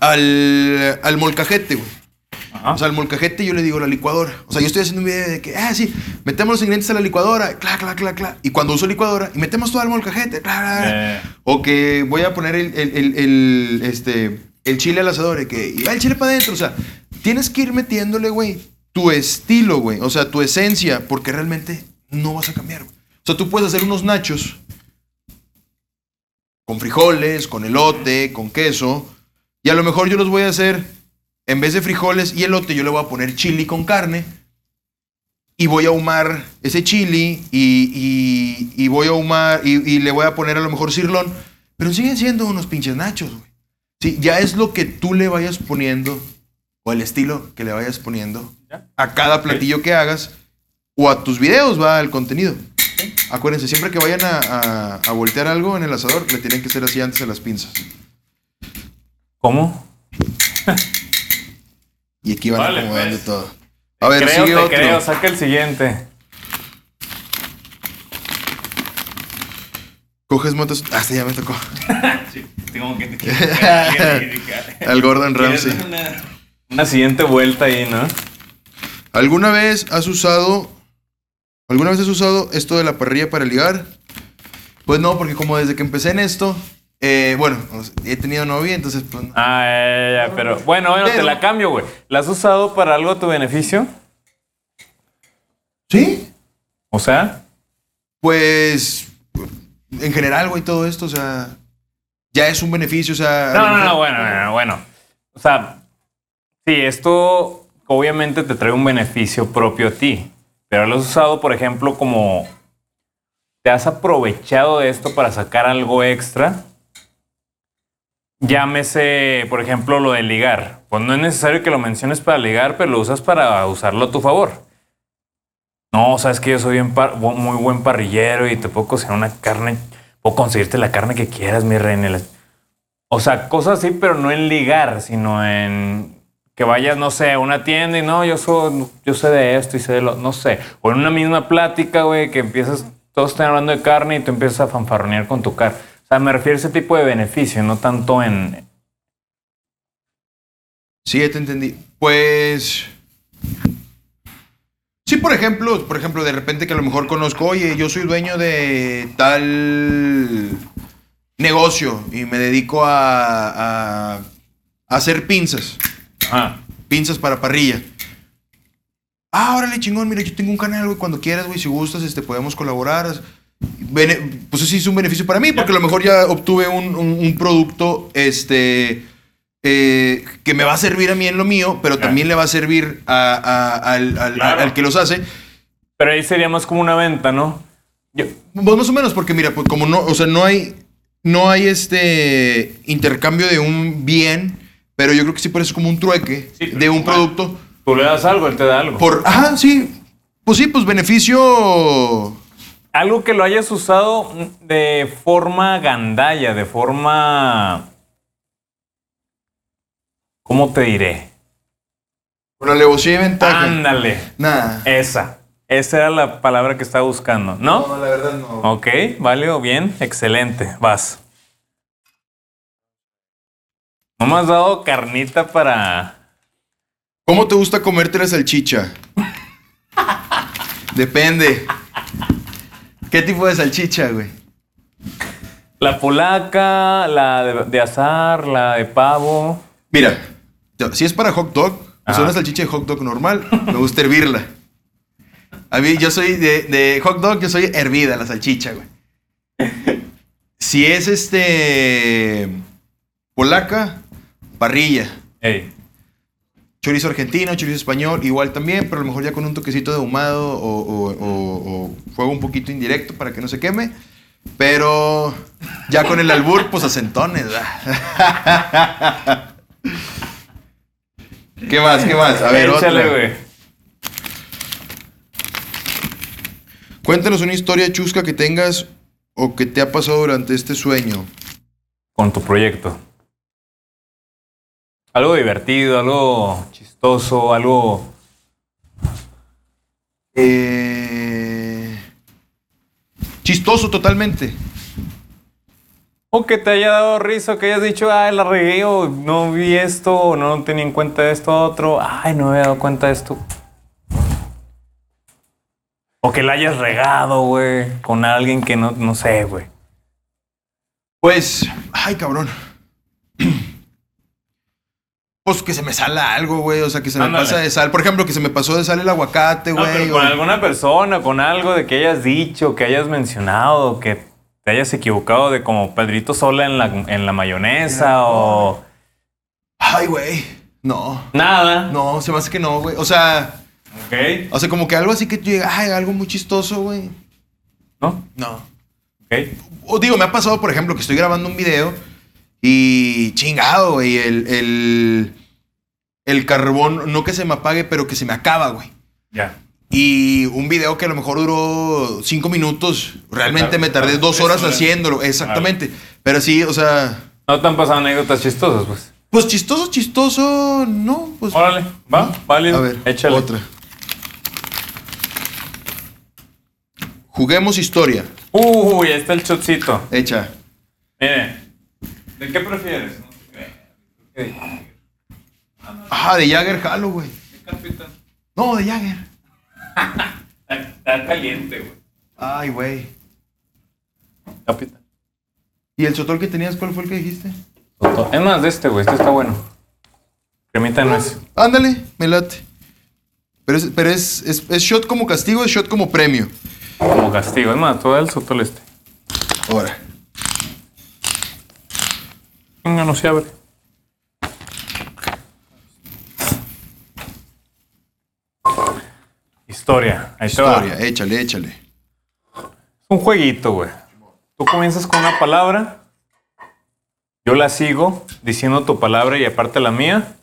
Speaker 3: al, al molcajete, güey.
Speaker 2: Ajá.
Speaker 3: O sea, al molcajete yo le digo la licuadora. O sea, yo estoy haciendo un video de que, ah, sí, metemos los ingredientes a la licuadora, cla, cla, cla, cla. Y cuando uso licuadora, y metemos todo al molcajete, cla, cla, cla.
Speaker 2: Eh,
Speaker 3: O que voy a poner el, el- el- el, este, el chile al asador y que y va el chile para adentro. O sea, tienes que ir metiéndole, güey, tu estilo, güey. O sea, tu esencia, porque realmente no vas a cambiar, güey. O sea, tú puedes hacer unos nachos con frijoles, con elote, con queso. Y a lo mejor yo los voy a hacer, en vez de frijoles y elote, yo le voy a poner chili con carne. Y voy a ahumar ese chili y, y- y voy a ahumar y, y le voy a poner a lo mejor cirlón. Pero siguen siendo unos pinches nachos, güey. Sí, ya es lo que tú le vayas poniendo o el estilo que le vayas poniendo a cada platillo que hagas o a tus videos, va al contenido. Acuérdense, siempre que vayan a, a- a voltear algo en el asador, le tienen que hacer así antes de las pinzas.
Speaker 2: ¿Cómo?
Speaker 3: Y aquí van
Speaker 2: Vale,
Speaker 3: acomodando
Speaker 2: pues.
Speaker 3: todo. A ver,
Speaker 2: creo,
Speaker 3: sigue
Speaker 2: te
Speaker 3: otro.
Speaker 2: creo, saca el siguiente.
Speaker 3: Coges motos. Ah, este ya me tocó.
Speaker 2: Sí, tengo que
Speaker 3: Al Gordon Ramsay.
Speaker 2: Una, una siguiente vuelta ahí, ¿no?
Speaker 3: ¿Alguna vez has usado. ¿Alguna vez has usado esto de la parrilla para ligar? Pues no, porque como desde que empecé en esto. eh, bueno, he tenido novia, entonces pues. no.
Speaker 2: Ah, ya, ya, pero bueno, bueno, te la cambio, güey. ¿La has usado para algo a tu beneficio?
Speaker 3: ¿Sí?
Speaker 2: O sea,
Speaker 3: Pues. En general, güey, todo esto, o sea. Ya es un beneficio, o sea.
Speaker 2: no, no, no, bueno, bueno, bueno. O sea, sí, esto obviamente te trae un beneficio propio a ti, pero lo has usado, por ejemplo, como te has aprovechado de esto para sacar algo extra. Llámese, por ejemplo, lo de ligar. Pues no es necesario que lo menciones para ligar, pero lo usas para usarlo a tu favor. No, sabes que yo soy par- muy buen parrillero y te puedo cocinar una carne, puedo conseguirte la carne que quieras, mi reina. O sea, cosas así, pero no en ligar, sino en que vayas, no sé, a una tienda y no, yo soy, yo sé de esto y sé de lo, no sé. O en una misma plática, güey, que empiezas, todos están hablando de carne y tú empiezas a fanfarronear con tu carne. O sea, me refiero a ese tipo de beneficio, no tanto en...
Speaker 3: Sí, ya te entendí. Pues. Sí, por ejemplo, por ejemplo, de repente que a lo mejor conozco, oye, yo soy dueño de tal negocio y me dedico a, a- a hacer pinzas, Pinzas para parrilla. Ah, órale, chingón, mira, yo tengo un canal, güey, cuando quieras, güey, si gustas, este, podemos colaborar. Bene- pues sí es un beneficio para mí, porque a lo mejor ya obtuve un, un- un producto, este, eh, que me va a servir a mí en lo mío, pero
Speaker 2: Claro.
Speaker 3: también le va a servir a- a- al, al-
Speaker 2: Claro.
Speaker 3: al que los hace.
Speaker 2: pero ahí sería más como una venta, ¿no? Yo,
Speaker 3: Pues más o menos, porque mira, pues como no, o sea, no hay, no hay este intercambio de un bien, pero yo creo que sí parece como un trueque
Speaker 2: Sí,
Speaker 3: de un producto.
Speaker 2: tú le das algo, él te da algo.
Speaker 3: Por, ajá, sí. Pues sí, pues beneficio.
Speaker 2: Algo que lo hayas usado de forma gandalla, de forma... ¿Cómo te diré?
Speaker 3: Con alevosía y ventaja.
Speaker 2: Ándale.
Speaker 3: Nada.
Speaker 2: Esa. Esa era la palabra que estaba buscando, ¿no?
Speaker 3: No, la verdad no.
Speaker 2: Ok, válido, bien, excelente. Vas. No me has dado carnita para...
Speaker 3: ¿Cómo te gusta comerte la salchicha? Depende. ¿Qué tipo de salchicha, güey?
Speaker 2: La polaca, la de, de azar, la de pavo.
Speaker 3: Mira, si es para hot dog, pues
Speaker 2: Ajá.
Speaker 3: una salchicha de hot dog normal, me gusta hervirla. A mí, yo soy de, de hot dog, yo soy hervida la salchicha, güey. Si es este. polaca, parrilla. Chorizo argentino, chorizo español, igual también, pero a lo mejor ya con un toquecito de ahumado o, o- o- o fuego un poquito indirecto para que no se queme. Pero ya con el albur, pues acentones. ¿Qué más? ¿Qué más? A ver,
Speaker 2: Échale, güey.
Speaker 3: Cuéntanos una historia chusca que tengas o que te ha pasado durante este sueño.
Speaker 2: Con tu proyecto. Algo divertido, algo chistoso, algo.
Speaker 3: Eh, Chistoso totalmente.
Speaker 2: O que te haya dado risa, que hayas dicho, ay, la regué, o no vi esto, o no tenía en cuenta esto otro, ay, no me había dado cuenta de esto. O que la hayas regado, güey, con alguien que no, no sé, güey.
Speaker 3: Pues, ay, cabrón. Pues que se me sala algo, güey. O sea, que se me pasa de sal. Por ejemplo, que se me pasó de sal el aguacate,
Speaker 2: No,
Speaker 3: güey.
Speaker 2: pero
Speaker 3: o-
Speaker 2: con alguna persona, con algo de que hayas dicho, que hayas mencionado, que te hayas equivocado de como Pedrito Sola en la, en la mayonesa o...
Speaker 3: Ay, güey. No.
Speaker 2: Nada.
Speaker 3: No, se me hace que no, güey. O sea,
Speaker 2: Ok.
Speaker 3: o sea, como que algo así que tú digas, ay, algo muy chistoso, güey.
Speaker 2: ¿No?
Speaker 3: No.
Speaker 2: Ok.
Speaker 3: O digo, me ha pasado, por ejemplo, que estoy grabando un video y chingado, güey. El, el, el carbón, no que se me apague, pero que se me acaba, güey.
Speaker 2: Ya.
Speaker 3: Y un video que a lo mejor duró cinco minutos, realmente me tardé dos horas haciéndolo, exactamente. Pero sí, o sea,
Speaker 2: ¿No te han pasado anécdotas chistosas, pues?
Speaker 3: pues chistoso, chistoso, no, pues.
Speaker 2: Órale, va, válido.
Speaker 3: A ver,
Speaker 2: échale.
Speaker 3: otra. Juguemos historia.
Speaker 2: Uy, ahí está el chocito.
Speaker 3: Hecha.
Speaker 2: Mire, ¿de qué prefieres? No sé qué.
Speaker 3: Ah, de Jagger Halo, güey.
Speaker 2: ¿Qué capitán?
Speaker 3: No, de Jagger.
Speaker 2: Está, caliente, güey.
Speaker 3: Ay, güey.
Speaker 2: Capitán.
Speaker 3: ¿Y el sotol que tenías, cuál fue el que dijiste?
Speaker 2: Es más de este, güey. Este está bueno. Cremita no es.
Speaker 3: Ándale, me late. Pero es, pero es, es, es shot como castigo, es shot como premio.
Speaker 2: Como castigo. Es más, todo el sotol este.
Speaker 3: Ahora.
Speaker 2: Venga, no se abre. Historia. Ahí te va.
Speaker 3: Historia, échale, échale.
Speaker 2: Es un jueguito, güey. Tú comienzas con una palabra. Yo la sigo diciendo tu palabra y aparte la mía.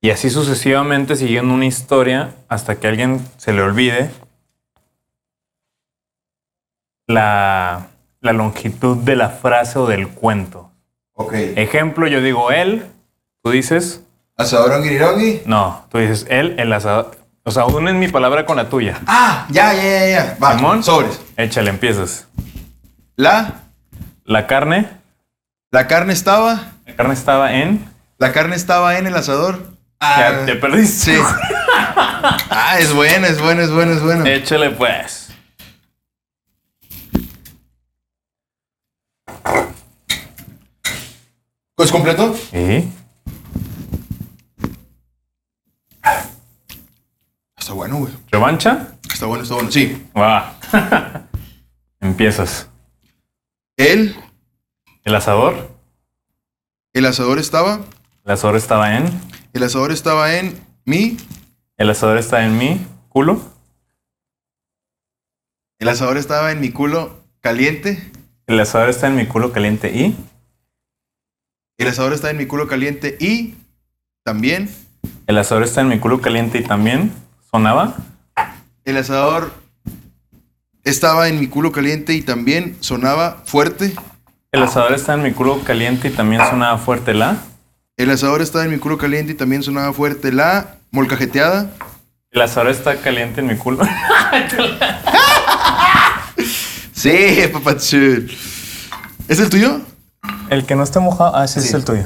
Speaker 2: Y así sucesivamente siguiendo una historia hasta que a alguien se le olvide la, la longitud de la frase o del cuento.
Speaker 5: Ok.
Speaker 2: Ejemplo, yo digo él, tú dices,
Speaker 5: Asador ongirirongui.
Speaker 2: no, tú dices él, el asador. O sea, unes mi palabra con la tuya.
Speaker 3: Ah, ya, ya, ya, ya. Va,
Speaker 2: Simón.
Speaker 3: sobres.
Speaker 2: Échale, empiezas.
Speaker 3: La,
Speaker 2: La carne,
Speaker 3: la carne estaba,
Speaker 2: la carne estaba en.
Speaker 3: la carne estaba en el asador.
Speaker 2: Ya te perdiste.
Speaker 3: Sí. Ah, es buena, es buena, es buena, es buena.
Speaker 2: Échale pues.
Speaker 3: ¿Es completo?
Speaker 2: ¿Y?
Speaker 3: Está bueno, güey.
Speaker 2: ¿Revancha?
Speaker 3: Está bueno, está bueno. Sí.
Speaker 2: Va. Empiezas.
Speaker 3: El,
Speaker 2: El asador.
Speaker 3: el asador estaba,
Speaker 2: El asador estaba en.
Speaker 3: el asador estaba en mi,
Speaker 2: El asador está en mi culo.
Speaker 3: el asador estaba en mi culo caliente,
Speaker 2: El asador está en mi culo caliente y.
Speaker 3: el asador está en mi culo caliente y también
Speaker 2: El asador está en mi culo caliente y también sonaba.
Speaker 3: el asador estaba en mi culo caliente y también sonaba fuerte.
Speaker 2: El asador está en mi culo caliente y también sonaba fuerte la.
Speaker 3: El asador estaba en mi culo caliente y también sonaba fuerte la molcajeteada.
Speaker 2: El asador está caliente en mi culo.
Speaker 3: Sí, papachul. ¿Es el tuyo?
Speaker 2: El que no esté mojado. Ah, ese
Speaker 3: Sí.
Speaker 2: es el tuyo.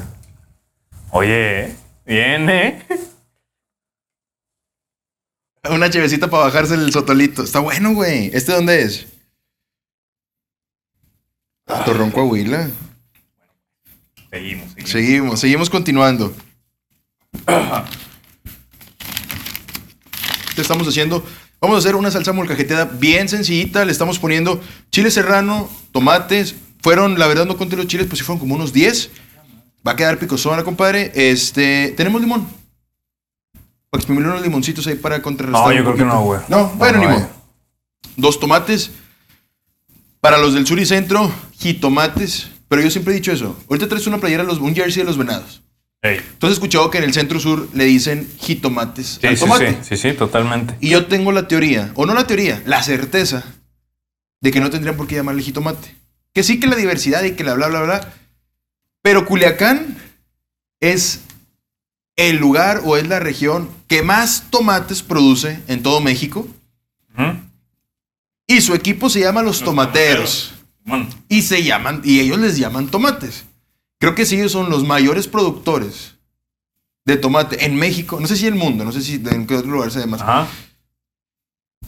Speaker 2: Oye, bien, ¿eh?
Speaker 3: Una chevecita para bajarse el sotolito. Está bueno, güey. ¿Este dónde es? Torrón Coahuila.
Speaker 2: Seguimos, seguimos.
Speaker 3: Seguimos, seguimos continuando. ¿Qué estamos haciendo? Vamos a hacer una salsa molcajeteada bien sencillita. Le estamos poniendo chile serrano, tomates. Fueron, la verdad no conté los chiles, pues sí fueron como unos 10. Va a quedar picosona, compadre. Este, tenemos limón. Para exprimirle unos limoncitos ahí para contrarrestar.
Speaker 2: No, yo creo que no, güey.
Speaker 3: No, bueno,
Speaker 2: No,
Speaker 3: ni modo. Dos tomates. Para los del sur y centro, jitomates. Pero yo siempre he dicho eso. Ahorita traes una playera, los, un jersey de los venados.
Speaker 2: Ey.
Speaker 3: Tú has escuchado que en el centro sur le dicen jitomates
Speaker 2: Sí,
Speaker 3: al
Speaker 2: sí,
Speaker 3: tomate.
Speaker 2: sí, sí, sí, totalmente.
Speaker 3: Y yo tengo la teoría, o no la teoría, la certeza de que no tendrían por qué llamarle jitomate. Que sí que la diversidad y que la bla, bla, bla. Pero Culiacán es el lugar o es la región que más tomates produce en todo México. Y su equipo se llama Los, tomateros.
Speaker 2: Bueno,
Speaker 3: Y se llaman, y ellos les llaman tomates. Creo que sí, ellos son los mayores productores de tomate en México. No sé si en el mundo, no sé si en qué otro lugar se llama.
Speaker 2: ajá.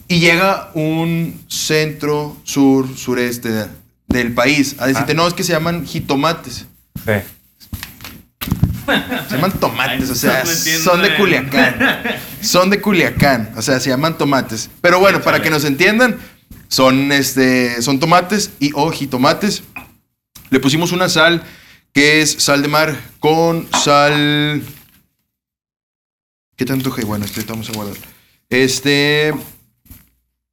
Speaker 3: Y llega un centro, sur, sureste del país a decirte,
Speaker 2: Ah.
Speaker 3: no, es que se llaman jitomates.
Speaker 2: Sí.
Speaker 3: Se llaman tomates,
Speaker 4: Ay,
Speaker 3: o sea, son de
Speaker 4: en-
Speaker 3: Culiacán. Son de Culiacán, o sea, se llaman tomates. Pero bueno, para que nos entiendan, son, este, son tomates y o jitomates. Le pusimos una sal que es sal de mar con sal... ¿Qué tanto? que Bueno, este vamos a guardar. Este...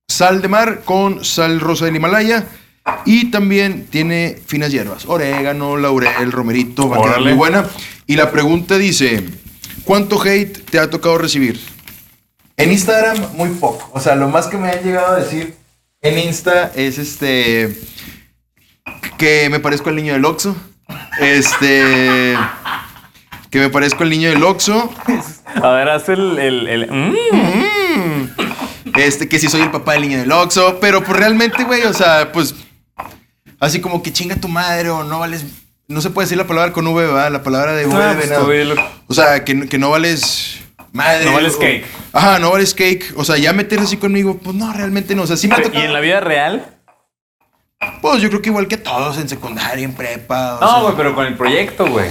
Speaker 3: Sal de mar con sal rosa del Himalaya. Y también tiene finas hierbas. Orégano, laurel, romerito. Va a quedar muy buena. Y la pregunta dice: ¿Cuánto hate te ha tocado recibir? En Instagram, muy poco. O sea, lo más que me han llegado a decir en Insta es este. Que me parezco al niño del Oxxo. Este. Que me parezco al niño del Oxxo.
Speaker 2: A ver, haz el. el, el- mm.
Speaker 3: Mm. Este, que si soy el papá del niño del Oxxo. Pero pues realmente, güey, o sea, pues. Así como que chinga tu madre o no vales. No se puede decir la palabra con V, ¿verdad? La palabra de V.
Speaker 2: Ah.
Speaker 3: O sea, que, que no vales. Madre.
Speaker 2: No vales
Speaker 3: o-
Speaker 2: cake.
Speaker 3: Ajá, no vales cake. O sea, ya meterse así conmigo, pues no, realmente no. O sea, sí me ha
Speaker 2: ¿Y en la vida real?
Speaker 3: Pues yo creo que igual que todos en secundaria, en prepa. o
Speaker 2: No, güey, pero con el proyecto, güey.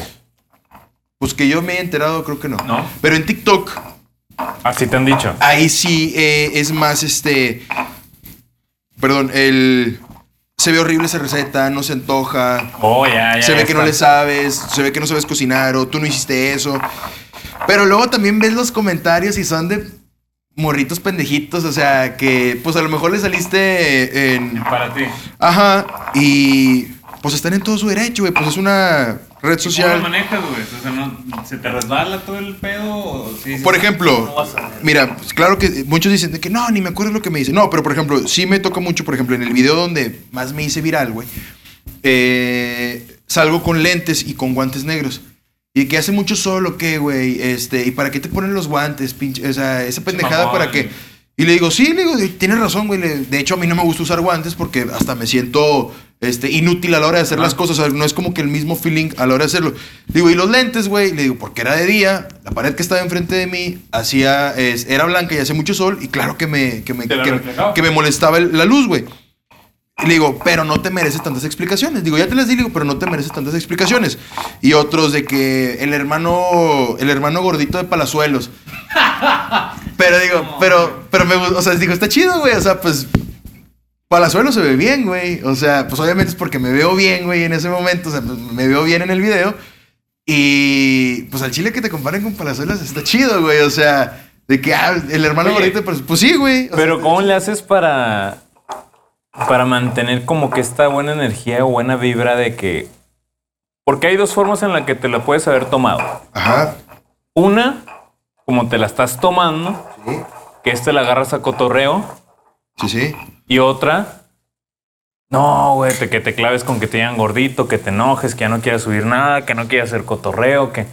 Speaker 3: Pues que yo me he enterado, creo que no.
Speaker 2: No.
Speaker 3: Pero en TikTok,
Speaker 2: Así te han dicho.
Speaker 3: ahí sí eh, es más este. Perdón, el. Se ve horrible esa receta, no se antoja.
Speaker 2: Oh, ya, ya.
Speaker 3: se ve
Speaker 2: ya
Speaker 3: que no le sabes, se ve que no sabes cocinar o tú no hiciste eso. Pero luego también ves los comentarios y son de morritos pendejitos, o sea, que pues a lo mejor le saliste en...
Speaker 4: Para ti.
Speaker 3: Ajá, y pues están en todo su derecho, güey, pues es una red
Speaker 4: ¿Cómo lo
Speaker 3: social.
Speaker 4: manejas, güey? O sea, ¿no, ¿se te resbala todo el pedo? O sí,
Speaker 3: Por
Speaker 4: sí?
Speaker 3: ejemplo,
Speaker 4: No
Speaker 3: mira, pues, claro que muchos dicen de que no, ni me acuerdo lo que me dice. No, pero por ejemplo, sí me toca mucho, por ejemplo, en el video donde más me hice viral, güey, eh, salgo con lentes y con guantes negros. Y que hace mucho sol o qué, güey, este, ¿y para qué te ponen los guantes, pinche? O sea, esa pendejada para qué. Y le digo, sí, le digo, tienes razón, güey. De hecho, a mí no me gusta usar guantes porque hasta me siento este, inútil a la hora de hacer las cosas. O sea, no es como que el mismo feeling a la hora de hacerlo. Digo, y los lentes, güey. Le digo, porque era de día, la pared que estaba enfrente de mí hacía, es- era blanca y hacía mucho sol. Y claro que me, que me, que, que me molestaba el- la luz, güey. Y le digo, pero no te mereces tantas explicaciones. Digo, ya te las di, digo, pero no te mereces tantas explicaciones. Y otros de que el hermano, el hermano gordito de Palazuelos. Pero digo, pero, pero me gusta, o sea, digo, está chido, güey. O sea, pues, Palazuelos se ve bien, güey. O sea, pues obviamente es porque me veo bien, güey, en ese momento. O sea, pues, me veo bien en el video. Y pues al chile que te comparen con Palazuelos está chido, güey. O sea, de que ah, el hermano gordito, pues, pues sí, güey. O sea,
Speaker 2: Pero ¿cómo le haces para para mantener como que esta buena energía o buena vibra de que porque hay dos formas en las que te la puedes haber tomado.
Speaker 3: Ajá.
Speaker 2: Una, como te la estás tomando,
Speaker 3: Sí,
Speaker 2: que este la agarras a cotorreo,
Speaker 3: sí, sí.
Speaker 2: y otra, no, güey, te- que te claves con que te digan gordito, que te enojes, que ya no quieras subir nada, que no quieras hacer cotorreo, que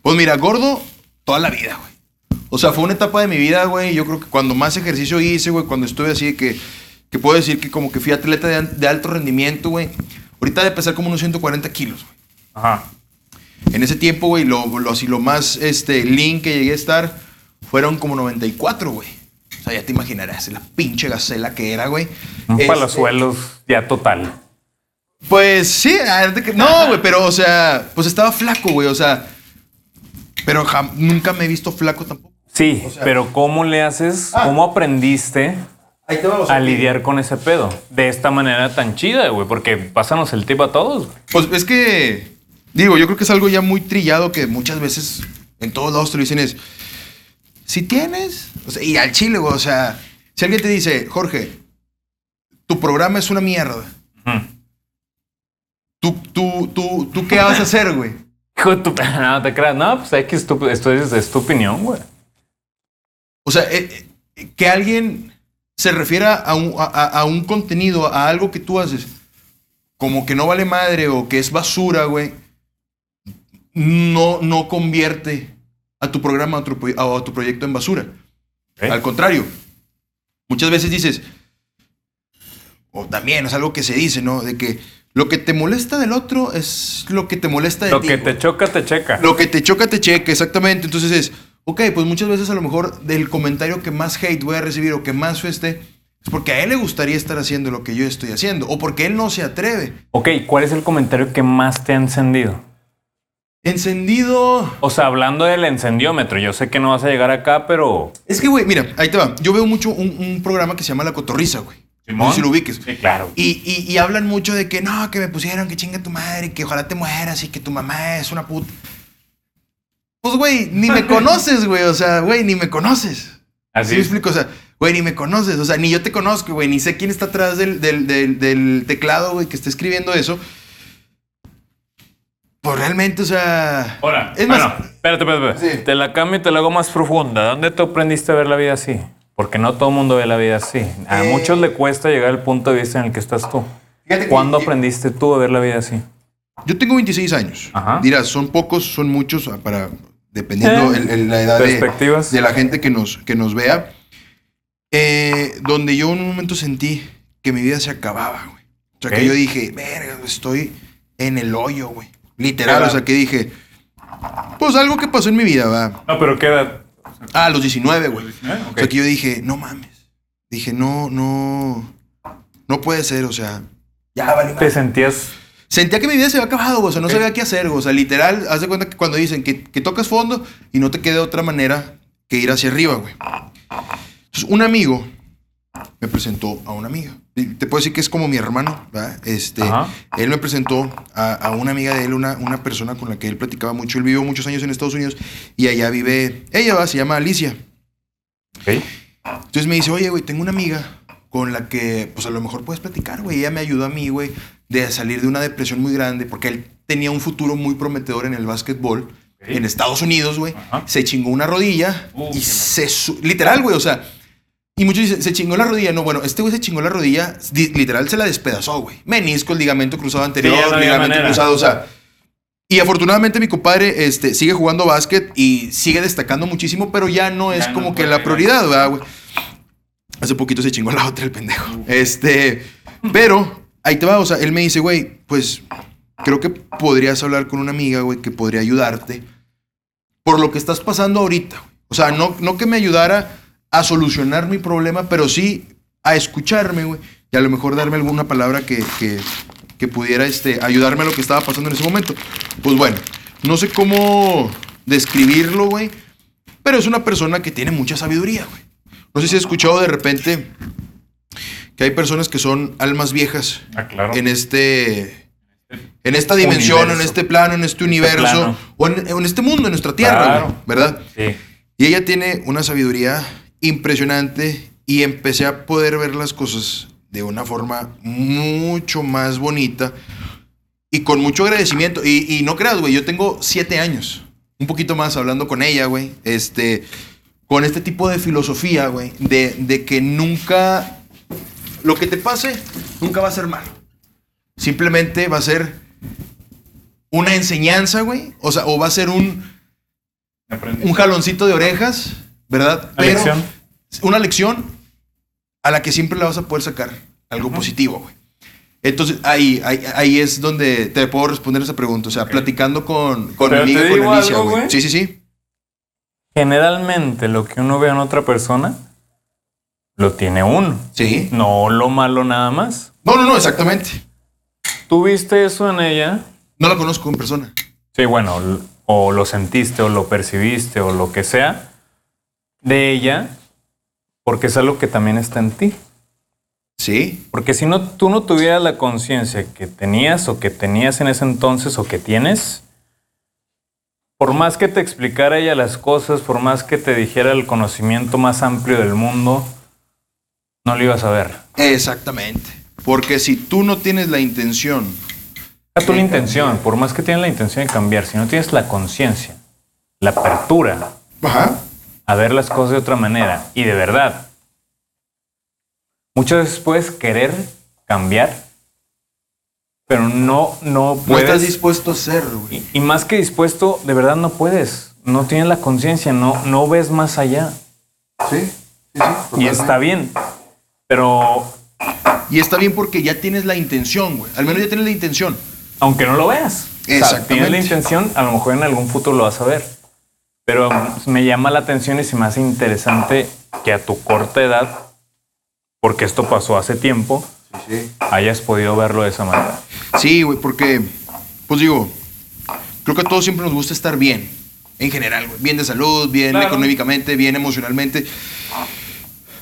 Speaker 3: Pues mira, gordo toda la vida, güey. O sea, fue una etapa de mi vida, güey. Yo creo que cuando más ejercicio hice, güey, cuando estuve así, que, que puedo decir que como que fui atleta de, de alto rendimiento, güey. Ahorita de pesar como unos 140 kilos, güey.
Speaker 2: ajá.
Speaker 3: En ese tiempo, güey, lo, lo, así, lo más este, lean que llegué a estar fueron como 94, güey. O sea, ya te imaginarás la pinche gacela que era, güey.
Speaker 2: Un
Speaker 3: Este,
Speaker 2: palazuelos ya total.
Speaker 3: Pues sí, no, güey, pero, o sea, pues estaba flaco, güey, o sea. Pero nunca me he visto flaco tampoco.
Speaker 2: Sí,
Speaker 3: O sea-
Speaker 2: pero ¿cómo le haces?
Speaker 3: Ah.
Speaker 2: ¿Cómo aprendiste a lidiar con ese pedo de esta manera tan chida, güey? Porque pásanos el tip a todos, güey.
Speaker 3: Pues es que, digo, yo creo que es algo ya muy trillado que muchas veces en todos lados te lo dicen es, si tienes, o sea, y al chile, güey, o sea, si alguien te dice, Jorge, tu programa es una mierda. ¿tú, tú, tú, tú qué vas a hacer, güey?
Speaker 2: Hijo de tu... No te creas. No, pues X, tu, esto es, es tu opinión, güey.
Speaker 3: O sea, eh, eh, que alguien se refiera a un, a- a un contenido, a algo que tú haces, como que no vale madre o que es basura, güey, no, no convierte a tu programa a tu, a- tu proyecto en basura.
Speaker 2: Ok.
Speaker 3: Al contrario, muchas veces dices, o también es algo que se dice, ¿no? De que lo que te molesta del otro es lo que te molesta de
Speaker 2: Lo
Speaker 3: ti.
Speaker 2: que
Speaker 3: güey.
Speaker 2: te choca, te checa.
Speaker 3: Lo que te choca, te checa, exactamente. Entonces es, ok, pues muchas veces a lo mejor del comentario que más hate voy a recibir o que más feste es porque a él le gustaría estar haciendo lo que yo estoy haciendo o porque él no se atreve.
Speaker 2: Ok, ¿cuál es el comentario que más te ha encendido?
Speaker 3: Encendido.
Speaker 2: O sea, hablando del encendiómetro, yo sé que no vas a llegar acá, pero...
Speaker 3: Es que, güey, mira, ahí te va. Yo veo mucho un, un programa que se llama La Cotorriza, güey. No sé si lo ubiques.
Speaker 2: Sí, claro.
Speaker 3: Y, y- y hablan mucho de que no, que me pusieron, que chinga tu madre, que ojalá te mueras y que tu mamá es una puta. Pues, güey, ni me conoces, güey. O sea, güey, ni me conoces.
Speaker 2: Así
Speaker 3: ¿Sí me explico? O sea, güey, ni me conoces. O sea, ni yo te conozco, güey. Ni sé quién está atrás del, del- del- del teclado, güey, que está escribiendo eso. Pues realmente, o sea.
Speaker 4: Ahora,
Speaker 3: Es más,
Speaker 2: Bueno, espérate, espérate, espérate.
Speaker 3: Sí.
Speaker 2: Te la cambio y te la hago más profunda. ¿Dónde tú aprendiste a ver la vida así? Porque no todo el mundo ve la vida así. A
Speaker 3: Eh.
Speaker 2: muchos le cuesta llegar al punto de vista en el que estás tú.
Speaker 3: Fíjate que-
Speaker 2: ¿Cuándo aprendiste tú a ver la vida así?
Speaker 3: yo tengo 26 años.
Speaker 2: Ajá.
Speaker 3: Dirás, son pocos, son muchos, ah, para. Dependiendo
Speaker 2: Eh.
Speaker 3: el- el- la edad de,
Speaker 2: Perspectivas.
Speaker 3: de la gente que nos, que nos vea. Eh, donde yo en un momento sentí que mi vida se acababa, güey. O sea,
Speaker 2: Ok.
Speaker 3: que yo dije, verga, estoy en el hoyo, güey. Literal, o sea, que dije, pues algo que pasó en mi vida, va.
Speaker 2: No, pero ¿qué edad?
Speaker 3: Ah, a los 19, güey. O sea, que yo dije, no mames. Dije, no, no, no puede ser, o sea, ya vale
Speaker 2: ¿Te sentías
Speaker 3: Sentía que mi vida se había acabado, güey, o sea, no
Speaker 2: Ok.
Speaker 3: sabía qué hacer. O sea, literal, haz de cuenta que cuando dicen que, que tocas fondo y no te queda otra manera que ir hacia arriba, güey. Entonces, un amigo me presentó a una amiga. Te puedo decir que es como mi hermano, ¿verdad? Este,
Speaker 2: Ajá.
Speaker 3: él me presentó a, a una amiga de él, una, una persona con la que él platicaba mucho. Él vivió muchos años en Estados Unidos y allá vive, ella va, se llama Alicia. Entonces me dice, oye, güey, tengo una amiga con la que, pues a lo mejor puedes platicar, güey. Ella me ayudó a mí, güey, de salir de una depresión muy grande porque él tenía un futuro muy prometedor en el básquetbol en Estados Unidos, güey. Se chingó una rodilla
Speaker 4: Uh,
Speaker 3: y se... Literal, güey, o sea... Y muchos dicen, se chingó la rodilla. No, bueno, este güey se chingó la rodilla, di- literal se la despedazó, güey. Menisco, el ligamento cruzado anterior,
Speaker 2: no
Speaker 3: ligamento
Speaker 2: manera.
Speaker 3: cruzado, o sea... Y afortunadamente mi compadre este, sigue jugando básquet y sigue destacando muchísimo, pero ya no es
Speaker 4: Ya no
Speaker 3: como que la prioridad, ¿verdad, güey? Hace poquito se chingó la otra el pendejo. Este, pero ahí te va, o sea, él me dice, güey, pues creo que podrías hablar con una amiga, güey, que podría ayudarte por lo que estás pasando ahorita. O sea, no, no que me ayudara a solucionar mi problema, pero sí a escucharme, güey, y a lo mejor darme alguna palabra que, que, que pudiera este, ayudarme a lo que estaba pasando en ese momento. Pues bueno, no sé cómo describirlo, güey, pero es una persona que tiene mucha sabiduría, güey. No sé si has escuchado de repente que hay personas que son almas viejas
Speaker 2: Ah, claro.
Speaker 3: en este en esta dimensión,
Speaker 2: Universo.
Speaker 3: en este plano, en este universo
Speaker 2: plano.
Speaker 3: o en, en este mundo, en nuestra tierra,
Speaker 2: Claro.
Speaker 3: güey, ¿verdad?
Speaker 2: Sí.
Speaker 3: Y ella tiene una sabiduría impresionante y empecé a poder ver las cosas de una forma mucho más bonita y con mucho agradecimiento. Y, y no creas, güey, yo tengo siete años, un poquito más hablando con ella, güey, este, con este tipo de filosofía, güey, de, de que nunca, lo que te pase, nunca va a ser malo. Simplemente va a ser una enseñanza, güey, o sea, o va a ser un un jaloncito de orejas, ¿verdad?
Speaker 2: Una lección.
Speaker 3: Una lección a la que siempre le vas a poder sacar algo positivo, güey. Entonces, ahí, ahí, ahí es donde te puedo responder esa pregunta. O sea, platicando con, con mi
Speaker 2: Pero
Speaker 3: amiga,
Speaker 2: te
Speaker 3: con Alicia, güey. Sí, sí, sí.
Speaker 2: Generalmente lo que uno ve en otra persona lo tiene uno.
Speaker 3: Sí.
Speaker 2: No lo malo nada más.
Speaker 3: No, no, no, exactamente.
Speaker 2: ¿Tú viste eso en ella?
Speaker 3: No la conozco en persona.
Speaker 2: Sí, bueno, o lo sentiste, o lo percibiste, o lo que sea, de ella, porque es algo que también está en ti.
Speaker 3: Sí.
Speaker 2: Porque si no, tú no tuvieras la conciencia que tenías, o que tenías en ese entonces, o que tienes, por más que te explicara ella las cosas, por más que te dijera el conocimiento más amplio del mundo, no lo ibas a ver.
Speaker 3: Exactamente. Porque si tú no tienes la intención,
Speaker 2: A tu la intención, por más que tienes la intención de cambiar, si no tienes la conciencia, la apertura
Speaker 3: Ajá.
Speaker 2: A ver las cosas de otra manera y de verdad, muchas veces puedes querer cambiar, pero no, no
Speaker 3: no
Speaker 2: puedes.
Speaker 3: estás dispuesto a ser, güey.
Speaker 2: y, y más que dispuesto, de verdad no puedes. No tienes la conciencia, no, no ves más allá.
Speaker 5: Sí, sí, sí.
Speaker 2: Y está bien. Pero
Speaker 3: Y está bien porque ya tienes la intención, güey. Al menos ya tienes la intención.
Speaker 2: aunque no lo veas. O sea,
Speaker 3: Exactamente.
Speaker 2: tienes la intención, a lo mejor en algún futuro lo vas a ver. Pero me llama la atención y se me hace interesante que a tu corta edad, porque esto pasó hace tiempo,
Speaker 5: Sí, sí.
Speaker 2: hayas podido verlo de esa manera.
Speaker 3: Sí, güey, porque, pues digo, creo que a todos siempre nos gusta estar bien. En general, güey. Bien de salud, bien
Speaker 2: Claro.
Speaker 3: económicamente, bien emocionalmente.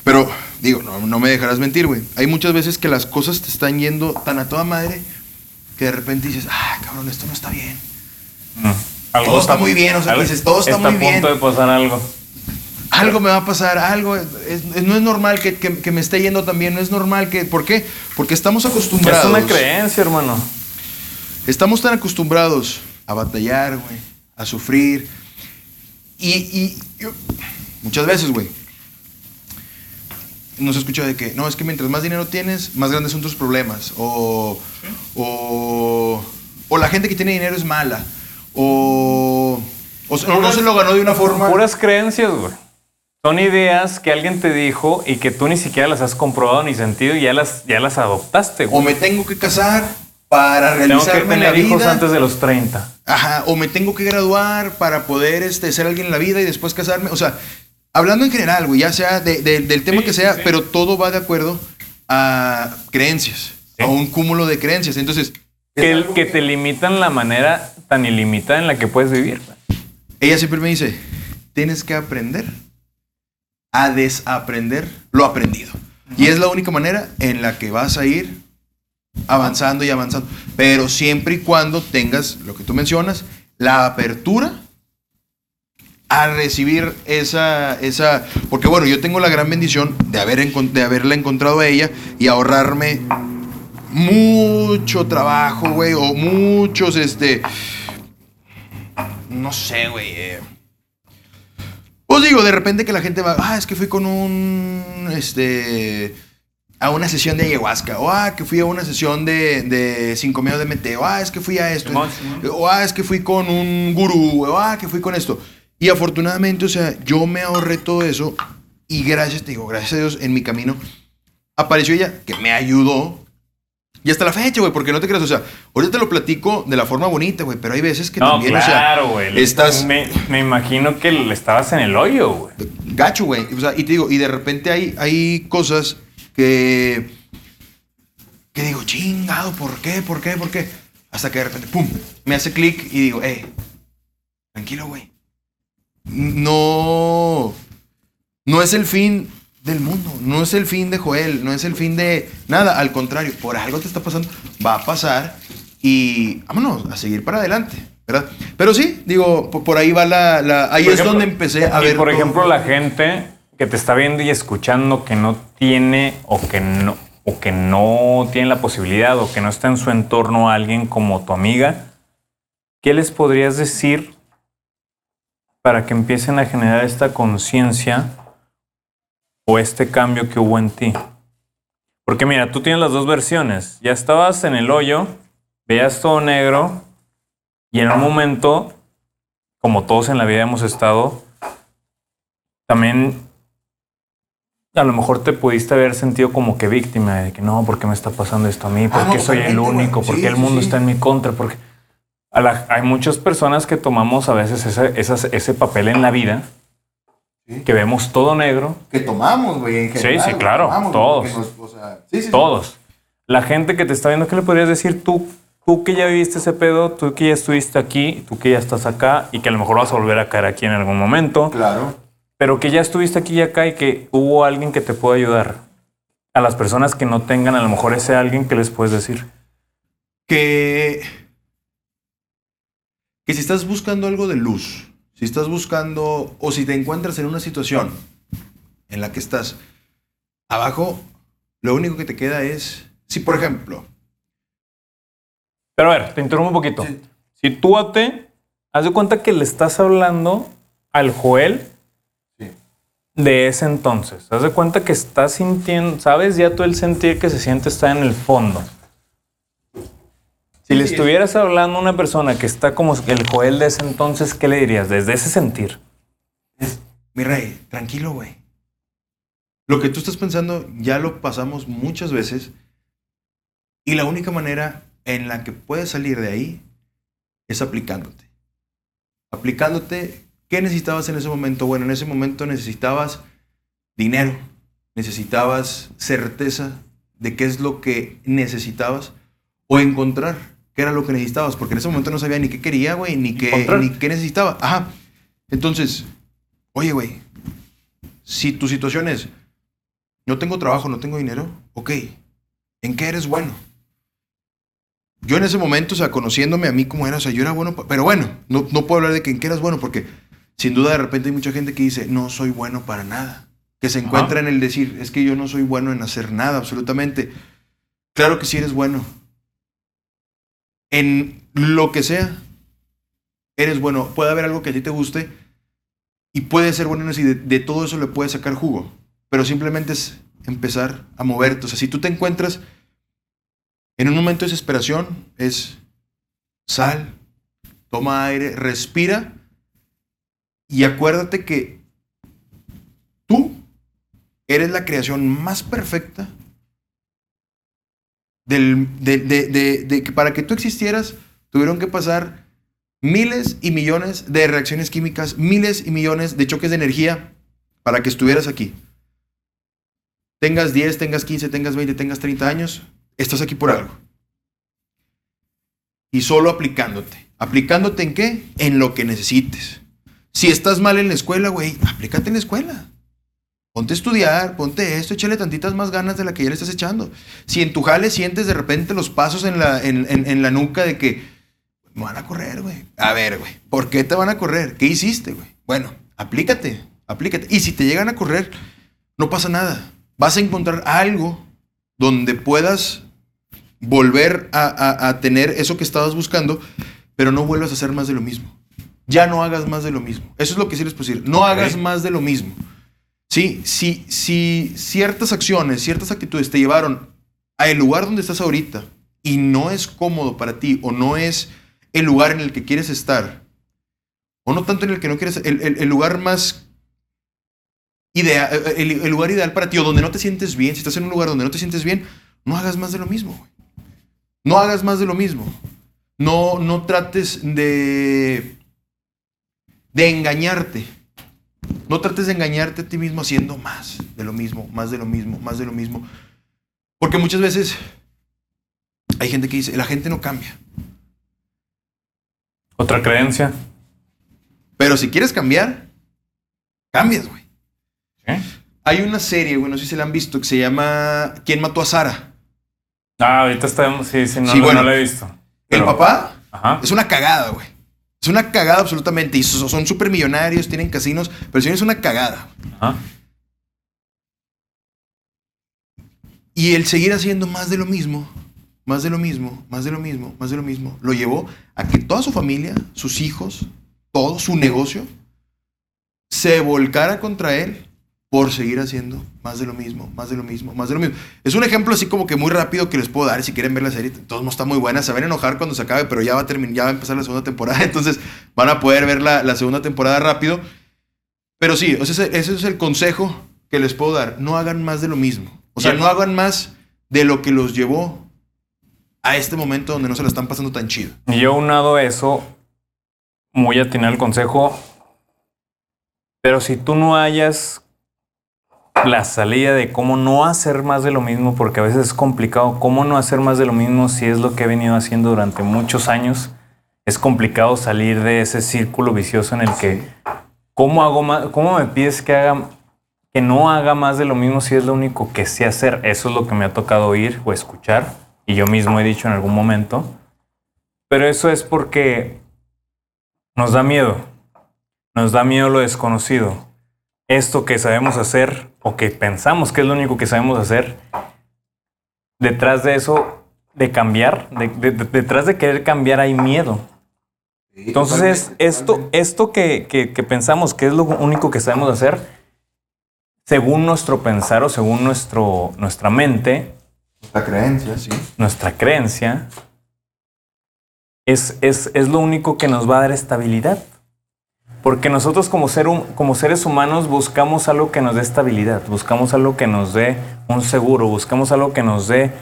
Speaker 3: Pero, digo, no, no me dejarás mentir, güey. Hay muchas veces que las cosas te están yendo tan a toda madre que de repente dices, ah, cabrón, esto no está bien.
Speaker 2: Algo
Speaker 3: Todo está muy bien, o sea,
Speaker 2: algo-
Speaker 3: dices, todo está muy
Speaker 2: a
Speaker 3: bien.
Speaker 2: punto de pasar algo.
Speaker 3: Algo me va a pasar, algo. es- es- no es normal que, que- que me esté yendo tan bien, no es normal que. ¿Por qué? Porque estamos acostumbrados.
Speaker 2: Es una creencia, hermano.
Speaker 3: Estamos tan acostumbrados a batallar, güey, a sufrir. Y, y yo- muchas veces, güey, nos escucha de que, no, es que mientras más dinero tienes, más grandes son tus problemas. O, o, o la gente que tiene dinero es mala. O, o, se- o no se lo ganó de una forma.
Speaker 2: Puras creencias, güey. Son ideas que alguien te dijo y que tú ni siquiera las has comprobado ni sentido y ya las, ya las adoptaste,
Speaker 3: O
Speaker 2: güey.
Speaker 3: me tengo que casar para
Speaker 2: Tengo que
Speaker 3: realizarme en la
Speaker 2: tener hijos antes de los 30.
Speaker 3: Ajá, o me tengo que graduar para poder este, ser alguien en la vida y después casarme. O sea, hablando en general, güey, ya sea de- de- del tema
Speaker 2: Sí,
Speaker 3: que sea,
Speaker 2: sí.
Speaker 3: pero todo va de acuerdo a creencias,
Speaker 2: Sí.
Speaker 3: a un cúmulo de creencias. Entonces,
Speaker 2: Que, que te limitan la manera tan ilimitada en la que puedes vivir.
Speaker 3: ella siempre me dice, tienes que aprender a desaprender lo aprendido. Y es la única manera en la que vas a ir avanzando y avanzando. Pero siempre y cuando tengas lo que tú mencionas, la apertura a recibir esa, esa, porque bueno, yo tengo la gran bendición de, haber de haberla encontrado a ella y ahorrarme mucho trabajo, güey, o muchos, este, no sé, güey. eh. Pues digo, de repente que la gente va, ah, es que fui con un, este, a una sesión de ayahuasca, o ah, que fui a una sesión de, de cinco medios de meteo, ah, es que fui a esto, o ah, es que fui con un gurú, o ah, que fui con esto. Y afortunadamente, o sea, yo me ahorré todo eso y gracias, te digo, gracias a Dios, en mi camino apareció ella que me ayudó. Y hasta la fecha, güey, porque no te creas, o sea, ahorita te lo platico de la forma bonita, güey, pero hay veces que
Speaker 2: No,
Speaker 3: también,
Speaker 2: claro,
Speaker 3: o sea,
Speaker 2: güey.
Speaker 3: estás
Speaker 2: Me, me imagino que estabas en el hoyo, güey.
Speaker 3: gacho, güey. O sea, y te digo, y de repente hay, hay cosas que. que digo, chingado, ¿por qué? ¿Por qué? ¿Por qué? Hasta que de repente, pum, me hace clic y digo, hey, tranquilo, güey. No. No es el fin del mundo, no es el fin de Joel, no es el fin de nada, al contrario, por algo te está pasando, va a pasar y vámonos a seguir para adelante, ¿verdad? Pero sí, digo, po- por ahí va la, la- ahí
Speaker 2: Por
Speaker 3: es
Speaker 2: ejemplo,
Speaker 3: donde empecé a
Speaker 2: y
Speaker 3: ver.
Speaker 2: por
Speaker 3: todo.
Speaker 2: ejemplo, la gente que te está viendo y escuchando que no tiene o que no o que no tiene la posibilidad o que no está en su entorno alguien como tu amiga, ¿qué les podrías decir para que empiecen a generar esta conciencia o este cambio que hubo en ti? Porque mira, tú tienes las dos versiones. Ya estabas en el hoyo, veías todo negro y en un momento, como todos en la vida hemos estado, también a lo mejor te pudiste haber sentido como que víctima de que no, ¿por qué me está pasando esto a mí? ¿Por
Speaker 3: Ah,
Speaker 2: qué
Speaker 3: no,
Speaker 2: soy el único? ¿Por
Speaker 3: Sí,
Speaker 2: qué el
Speaker 3: sí,
Speaker 2: mundo
Speaker 3: sí.
Speaker 2: está en mi contra? Porque a la- hay muchas personas que tomamos a veces ese, esas- ese papel en la vida,
Speaker 5: Sí.
Speaker 2: que vemos todo negro,
Speaker 5: Que tomamos, güey, en
Speaker 2: Sí,
Speaker 5: general.
Speaker 2: sí,
Speaker 5: güey,
Speaker 2: claro,
Speaker 5: tomamos,
Speaker 2: todos.
Speaker 5: nos- o sea, sí, sí, sí.
Speaker 2: todos. La gente que te está viendo, ¿qué le podrías decir tú? Tú que ya viviste ese pedo, tú que ya estuviste aquí, tú que ya estás acá y que a lo mejor vas a volver a caer aquí en algún momento,
Speaker 5: Claro.
Speaker 2: pero que ya estuviste aquí y acá y que hubo alguien que te pueda ayudar. A las personas que no tengan a lo mejor ese alguien que les puedes decir.
Speaker 3: que que si estás buscando algo de luz, si estás buscando o si te encuentras en una situación en la que estás abajo, lo único que te queda es, si por ejemplo,
Speaker 2: Pero a ver, te interrumpo un poquito.
Speaker 5: Sí.
Speaker 2: Sitúate, haz de cuenta que le estás hablando al Joel
Speaker 5: Sí.
Speaker 2: de ese entonces. Haz de cuenta que estás sintiendo, sabes ya tú el sentir que se siente está en el fondo. Si
Speaker 3: Sí,
Speaker 2: le
Speaker 3: sí,
Speaker 2: estuvieras hablando a una persona que está como el Joel de ese entonces, ¿qué le dirías? Desde ese sentir.
Speaker 3: mi rey, tranquilo, güey. Lo que tú estás pensando ya lo pasamos muchas veces y la única manera en la que puedes salir de ahí es aplicándote. Aplicándote, ¿qué necesitabas en ese momento? Bueno, en ese momento necesitabas dinero, necesitabas certeza de qué es lo que necesitabas o encontrar qué era lo que necesitabas, porque en ese momento no sabía ni qué quería, güey, ni qué, ni qué necesitaba. Ajá. Entonces, oye, güey, si tu situación es, no tengo trabajo, no tengo dinero, ok, ¿en qué eres bueno? Yo en ese momento, o sea, conociéndome a mí como era, o sea, yo era bueno, pero bueno, no, no puedo hablar de que en qué eras bueno, porque sin duda de repente hay mucha gente que dice, no soy bueno para nada, que se encuentra en el decir, es que yo no soy bueno en hacer nada, absolutamente. Claro que sí eres bueno. En lo que sea, eres bueno. Puede haber algo que a ti te guste y puede ser bueno y de, de todo eso le puedes sacar jugo. Pero simplemente es empezar a moverte. O sea, si tú te encuentras en un momento de desesperación, es sal, toma aire, respira y acuérdate que tú eres la creación más perfecta del, de, de- de- que para que tú existieras tuvieron que pasar miles y millones de reacciones químicas, miles y millones de choques de energía para que estuvieras aquí. Tengas 10, tengas 15, tengas 20, tengas 30 años, estás aquí por algo. Y solo aplicándote. ¿Aplicándote en qué? En lo que necesites. Si estás mal en la escuela, güey, aplícate en la escuela. Ponte a estudiar, ponte esto, échale tantitas más ganas de la que ya le estás echando. Si en tu jale sientes de repente los pasos en la, en, en- en la nuca de que me van a correr, güey. A ver, güey, ¿por qué te van a correr? ¿Qué hiciste, güey? Bueno, aplícate, aplícate. Y si te llegan a correr, no pasa nada. Vas a encontrar algo donde puedas volver a, a- a tener eso que estabas buscando, pero no vuelvas a hacer más de lo mismo. Ya no hagas más de lo mismo. Eso es lo que sí les puedo decir. No hagas más de lo mismo. Sí, si, si ciertas acciones, ciertas actitudes te llevaron al lugar donde estás ahorita y no es cómodo para ti o no es el lugar en el que quieres estar, o no tanto en el que no quieres, el, el- el lugar más ideal, el, el lugar ideal para ti o donde no te sientes bien, si estás en un lugar donde no te sientes bien, no hagas más de lo mismo, güey. No hagas más de lo mismo. No, no trates de, de engañarte. No trates de engañarte a ti mismo haciendo más de lo mismo, más de lo mismo, más de lo mismo. Porque muchas veces hay gente que dice, la gente no cambia.
Speaker 2: Otra creencia.
Speaker 3: Pero si quieres cambiar, cambias, güey.
Speaker 2: ¿Sí?
Speaker 3: Hay una serie, güey, no sé si la han visto, que se llama ¿Quién mató a Sara?
Speaker 2: Ah, ahorita está. Sí, sí, no,
Speaker 3: Sí,
Speaker 2: no-
Speaker 3: bueno.
Speaker 2: no la he visto.
Speaker 3: El papá
Speaker 2: Ajá.
Speaker 3: es una cagada, güey. Es una cagada absolutamente. Y so- son súper millonarios, tienen casinos, pero el señor es una cagada.
Speaker 2: Ajá.
Speaker 3: Y el seguir haciendo más de lo mismo, más de lo mismo, más de lo mismo, más de lo mismo, lo llevó a que toda su familia, sus hijos, todo su negocio, se volcara contra él por seguir haciendo más de lo mismo, más de lo mismo, más de lo mismo. Es un ejemplo así como que muy rápido que les puedo dar si quieren ver la serie. Todos no está muy buena, se van a enojar cuando se acabe, pero ya va a terminar, ya va a empezar la segunda temporada, entonces van a poder ver la, la segunda temporada rápido. Pero sí, o sea, ese, ese es el consejo que les puedo dar. No hagan más de lo mismo. O sea, no hagan más de lo que los llevó a este momento donde no se la están pasando tan chido.
Speaker 2: Y yo unado eso, muy atinado el consejo. Pero si tú no hayas la salida de cómo no hacer más de lo mismo, porque a veces es complicado, cómo no hacer más de lo mismo si es lo que he venido haciendo durante muchos años, es complicado salir de ese círculo vicioso en el que, ¿cómo hago más? ¿Cómo me pides que haga, que no haga más de lo mismo si es lo único que sé hacer? Eso es lo que me ha tocado oír o escuchar, y yo mismo he dicho en algún momento. Pero eso es porque nos da miedo. Nos da miedo lo desconocido. Esto que sabemos hacer o que pensamos que es lo único que sabemos hacer, detrás de eso, de cambiar, de- de- de- detrás de querer cambiar hay miedo. Entonces, esto, esto que, que- que pensamos que es lo único que sabemos hacer, según nuestro pensar o según nuestro, nuestra mente,
Speaker 5: La creencia, sí.
Speaker 2: nuestra creencia, es, es, es lo único que nos va a dar estabilidad. Porque nosotros como, seres humanos buscamos algo que nos dé estabilidad, buscamos algo que nos dé un seguro, buscamos algo que nos dé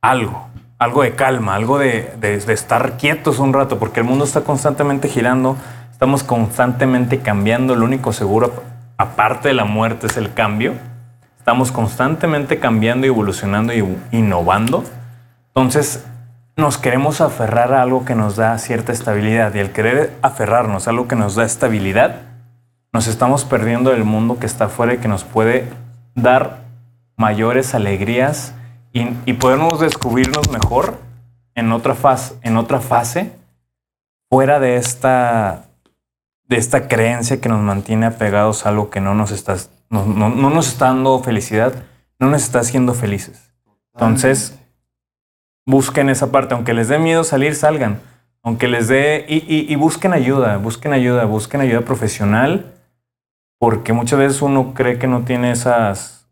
Speaker 2: algo, algo de calma, algo de estar quietos un rato, porque el mundo está constantemente girando, estamos constantemente cambiando, lo único seguro, aparte de la muerte, es el cambio. Estamos constantemente cambiando y evolucionando y innovando. Entonces, nos queremos aferrar a algo que nos da cierta estabilidad y al querer aferrarnos a algo que nos da estabilidad, nos estamos perdiendo del mundo que está afuera y que nos puede dar mayores alegrías y, y podemos descubrirnos mejor en otra fase, en otra fase fuera de esta, de esta creencia que nos mantiene apegados a algo que no nos está, no, no- no nos está dando felicidad, no nos está haciendo felices. Entonces, busquen esa parte, aunque les dé miedo salir, salgan. Aunque les dé, y, y- y busquen ayuda, busquen ayuda, busquen ayuda profesional, porque muchas veces uno cree que no tiene esas,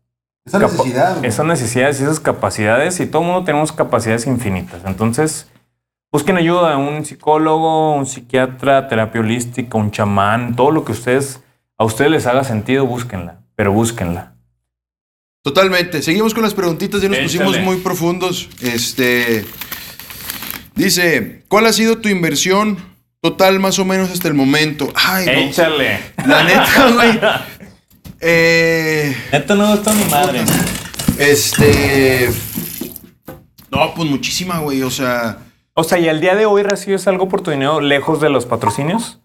Speaker 5: Esa necesidad.
Speaker 2: esas necesidades y esas capacidades, y todo el mundo tenemos capacidades infinitas. Entonces, busquen ayuda, un psicólogo, un psiquiatra, terapia holística, un chamán, todo lo que ustedes, a ustedes les haga sentido, búsquenla, pero búsquenla.
Speaker 3: Totalmente. Seguimos con las preguntitas, ya nos
Speaker 2: Échale.
Speaker 3: pusimos muy profundos. Este. Dice: ¿Cuál ha sido tu inversión total más o menos hasta el momento? Ay, no.
Speaker 2: Échale.
Speaker 3: La neta, güey. Eh,
Speaker 2: Esto no gustó mi madre.
Speaker 3: este. No, pues muchísima, güey. O sea.
Speaker 2: O sea, ¿y al día de hoy recibes algo por tu dinero lejos de los patrocinios?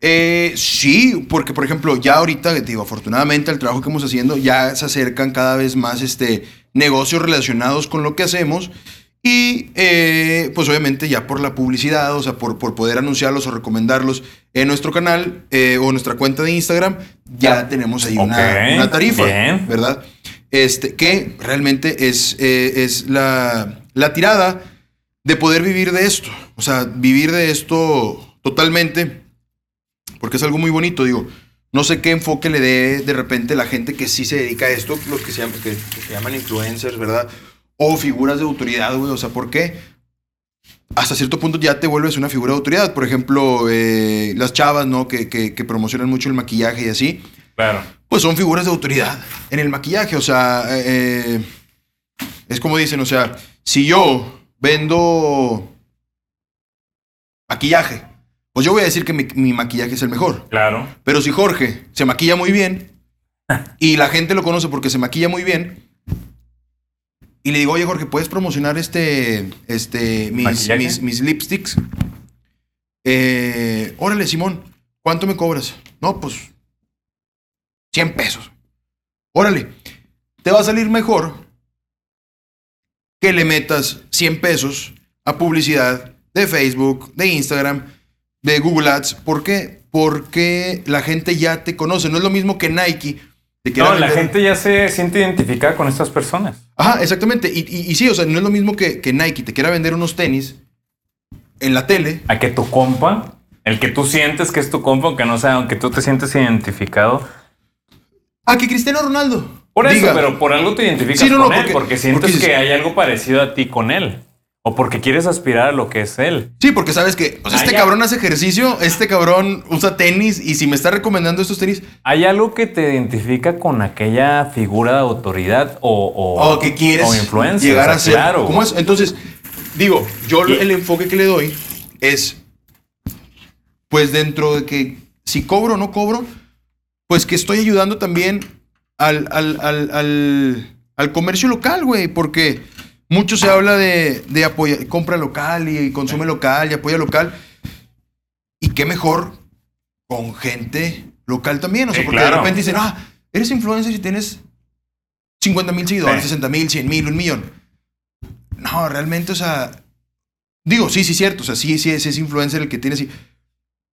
Speaker 3: Eh, sí, porque por ejemplo, ya ahorita, digo, afortunadamente el trabajo que estamos haciendo, ya se acercan cada vez más este, negocios relacionados con lo que hacemos. Y eh, pues obviamente ya por la publicidad, o sea, por, por poder anunciarlos o recomendarlos en nuestro canal eh, o nuestra cuenta de Instagram, ya tenemos ahí una, tarifa,
Speaker 2: bien.
Speaker 3: ¿verdad? Este, que realmente es, eh, es la, la tirada de poder vivir de esto. O sea, vivir de esto totalmente porque es algo muy bonito, digo. No sé qué enfoque le dé de repente la gente que sí se dedica a esto, los que se llaman, que, que se llaman influencers, ¿verdad? O figuras de autoridad, güey. O sea, ¿por qué? Hasta cierto punto ya te vuelves una figura de autoridad. Por ejemplo, eh, las chavas, ¿no? Que, que- que promocionan mucho el maquillaje y así.
Speaker 2: Claro.
Speaker 3: Pues son figuras de autoridad en el maquillaje. O sea, eh, es como dicen, o sea, si yo vendo maquillaje, pues yo voy a decir que mi, mi maquillaje es el mejor.
Speaker 2: Claro.
Speaker 3: Pero si Jorge se maquilla muy bien y la gente lo conoce porque se maquilla muy bien y le digo, oye Jorge, ¿puedes promocionar este, este, mis, mis lipsticks? Eh, órale, Simón, ¿cuánto me cobras? No, pues 100 pesos. Órale, te va a salir mejor que le metas 100 pesos a publicidad de Facebook, de Instagram, de Google Ads. ¿Por qué? Porque la gente ya te conoce. No es lo mismo que Nike. Te
Speaker 2: No, la
Speaker 3: vender-
Speaker 2: gente ya se siente identificada con estas personas.
Speaker 3: Ajá, exactamente. Y, y- y sí, o sea, no es lo mismo que, que Nike te quiera vender unos tenis en la tele.
Speaker 2: A que tu compa, el que tú sientes que es tu compa, aunque no sea, aunque tú te sientes identificado.
Speaker 3: A que Cristiano Ronaldo.
Speaker 2: Por eso,
Speaker 3: diga,
Speaker 2: pero por algo te identificas
Speaker 3: Sí, no, no,
Speaker 2: con él,
Speaker 3: porque-
Speaker 2: porque sientes
Speaker 3: porque dices-
Speaker 2: que hay algo parecido a ti con él. O porque quieres aspirar a lo que es él.
Speaker 3: Sí, porque sabes que o sea, este cabrón hace ejercicio, este cabrón usa tenis y si me está recomendando estos tenis,
Speaker 2: ¿Hay algo que te identifica con aquella figura de autoridad o, o,
Speaker 3: o que quieres
Speaker 2: o influencer?
Speaker 3: llegar
Speaker 2: O sea,
Speaker 3: a ser.
Speaker 2: Claro.
Speaker 3: ¿Cómo es? Entonces, digo, yo
Speaker 2: Y-
Speaker 3: el enfoque que le doy es, pues dentro de que si cobro o no cobro, pues que estoy ayudando también al, al, al, al, al comercio local, güey, porque mucho se habla de, de apoya- compra local y consume local y apoya local. Y qué mejor con gente local también, o sea,
Speaker 2: Sí,
Speaker 3: porque de
Speaker 2: claro.
Speaker 3: repente dicen, ah, eres influencer y tienes 50 mil seguidores,
Speaker 2: Sí.
Speaker 3: 60 mil, 100 mil, un millón. No, realmente, o sea, digo, sí, sí, cierto, o sea, sí, sí, es, es influencer el que tiene así.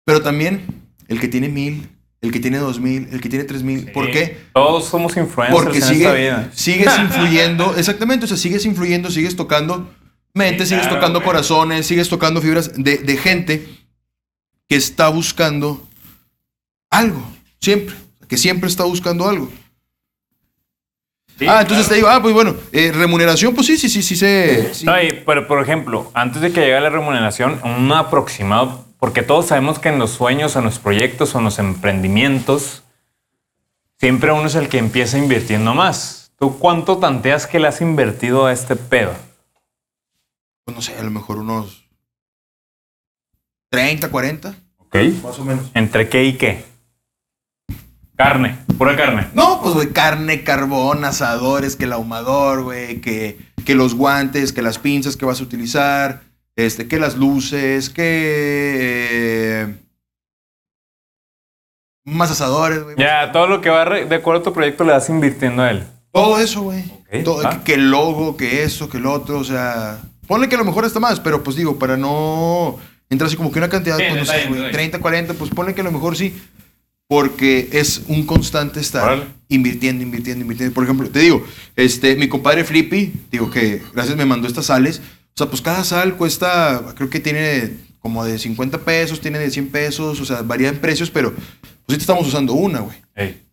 Speaker 3: Pero también el que tiene mil, el que tiene dos mil, el que tiene tres mil. ¿Por
Speaker 2: Sí.
Speaker 3: qué?
Speaker 2: Todos somos influencers
Speaker 3: Porque
Speaker 2: en esta
Speaker 3: sigue,
Speaker 2: vida.
Speaker 3: sigues influyendo, exactamente, o sea, sigues influyendo, sigues tocando mente,
Speaker 4: Sí,
Speaker 3: sigues tocando
Speaker 4: güey.
Speaker 3: corazones, sigues tocando fibras de, de gente que está buscando algo, siempre, que siempre está buscando algo.
Speaker 4: Sí,
Speaker 3: ah, entonces
Speaker 4: claro.
Speaker 3: te digo, ah, pues bueno, eh, remuneración, pues sí, sí, sí, sí, se... sí.
Speaker 2: No, pero por ejemplo, antes de que llegue la remuneración, un aproximado, porque todos sabemos que en los sueños, en los proyectos o en los emprendimientos, siempre uno es el que empieza invirtiendo más. ¿Tú cuánto tanteas que le has invertido a este pedo?
Speaker 3: Pues no sé, a lo mejor unos 30, 40.
Speaker 2: ¿Ok?
Speaker 3: Más o menos.
Speaker 2: ¿Entre qué y qué?
Speaker 4: Carne, pura carne.
Speaker 3: No, pues, güey, carne, carbón, asadores, que el ahumador, güey, que, que los guantes, que las pinzas que vas a utilizar, este, que las luces, que... eh, más asadores, güey.
Speaker 2: Ya, todo lo que va de acuerdo a tu proyecto le vas invirtiendo a él.
Speaker 3: Todo eso, güey. Que, que el logo, que eso, que el otro, o sea... Ponle que a lo mejor está más, pero pues digo, para no entrar así como que una cantidad,
Speaker 4: Sí,
Speaker 3: pues no sé,
Speaker 4: detalle,
Speaker 3: güey,
Speaker 4: detalle.
Speaker 3: 30, 40, pues ponle que a lo mejor sí. Porque es un constante estar
Speaker 2: Órale.
Speaker 3: invirtiendo, invirtiendo, invirtiendo. Por ejemplo, te digo, este, mi compadre Flippy, digo que gracias me mandó estas sales. O sea, pues cada sal cuesta, creo que tiene como de 50 pesos, tiene de 100 pesos, o sea, varía en precios, pero pues ahorita estamos usando una, güey.
Speaker 2: Ey.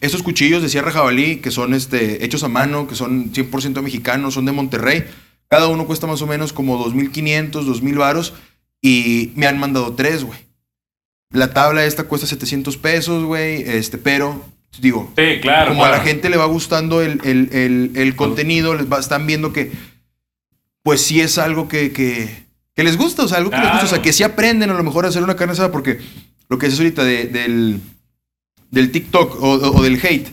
Speaker 3: Estos cuchillos de sierra jabalí, que son este, hechos a mano, que son 100% mexicanos, son de Monterrey. Cada uno cuesta más o menos como 2.500, 2.000 varos. Y me han mandado tres, güey. La tabla esta cuesta 700 pesos, güey. Este, pero, digo,
Speaker 2: Sí, claro.
Speaker 3: como a
Speaker 2: claro.
Speaker 3: la gente le va gustando el, el- el- el contenido, les va- están viendo que, pues sí es algo que, que, que les gusta, o sea, algo que les gusta, o sea, que sí aprenden a lo mejor a hacer una carne asada, porque lo que dices ahorita de- del, del TikTok o, o- o del hate,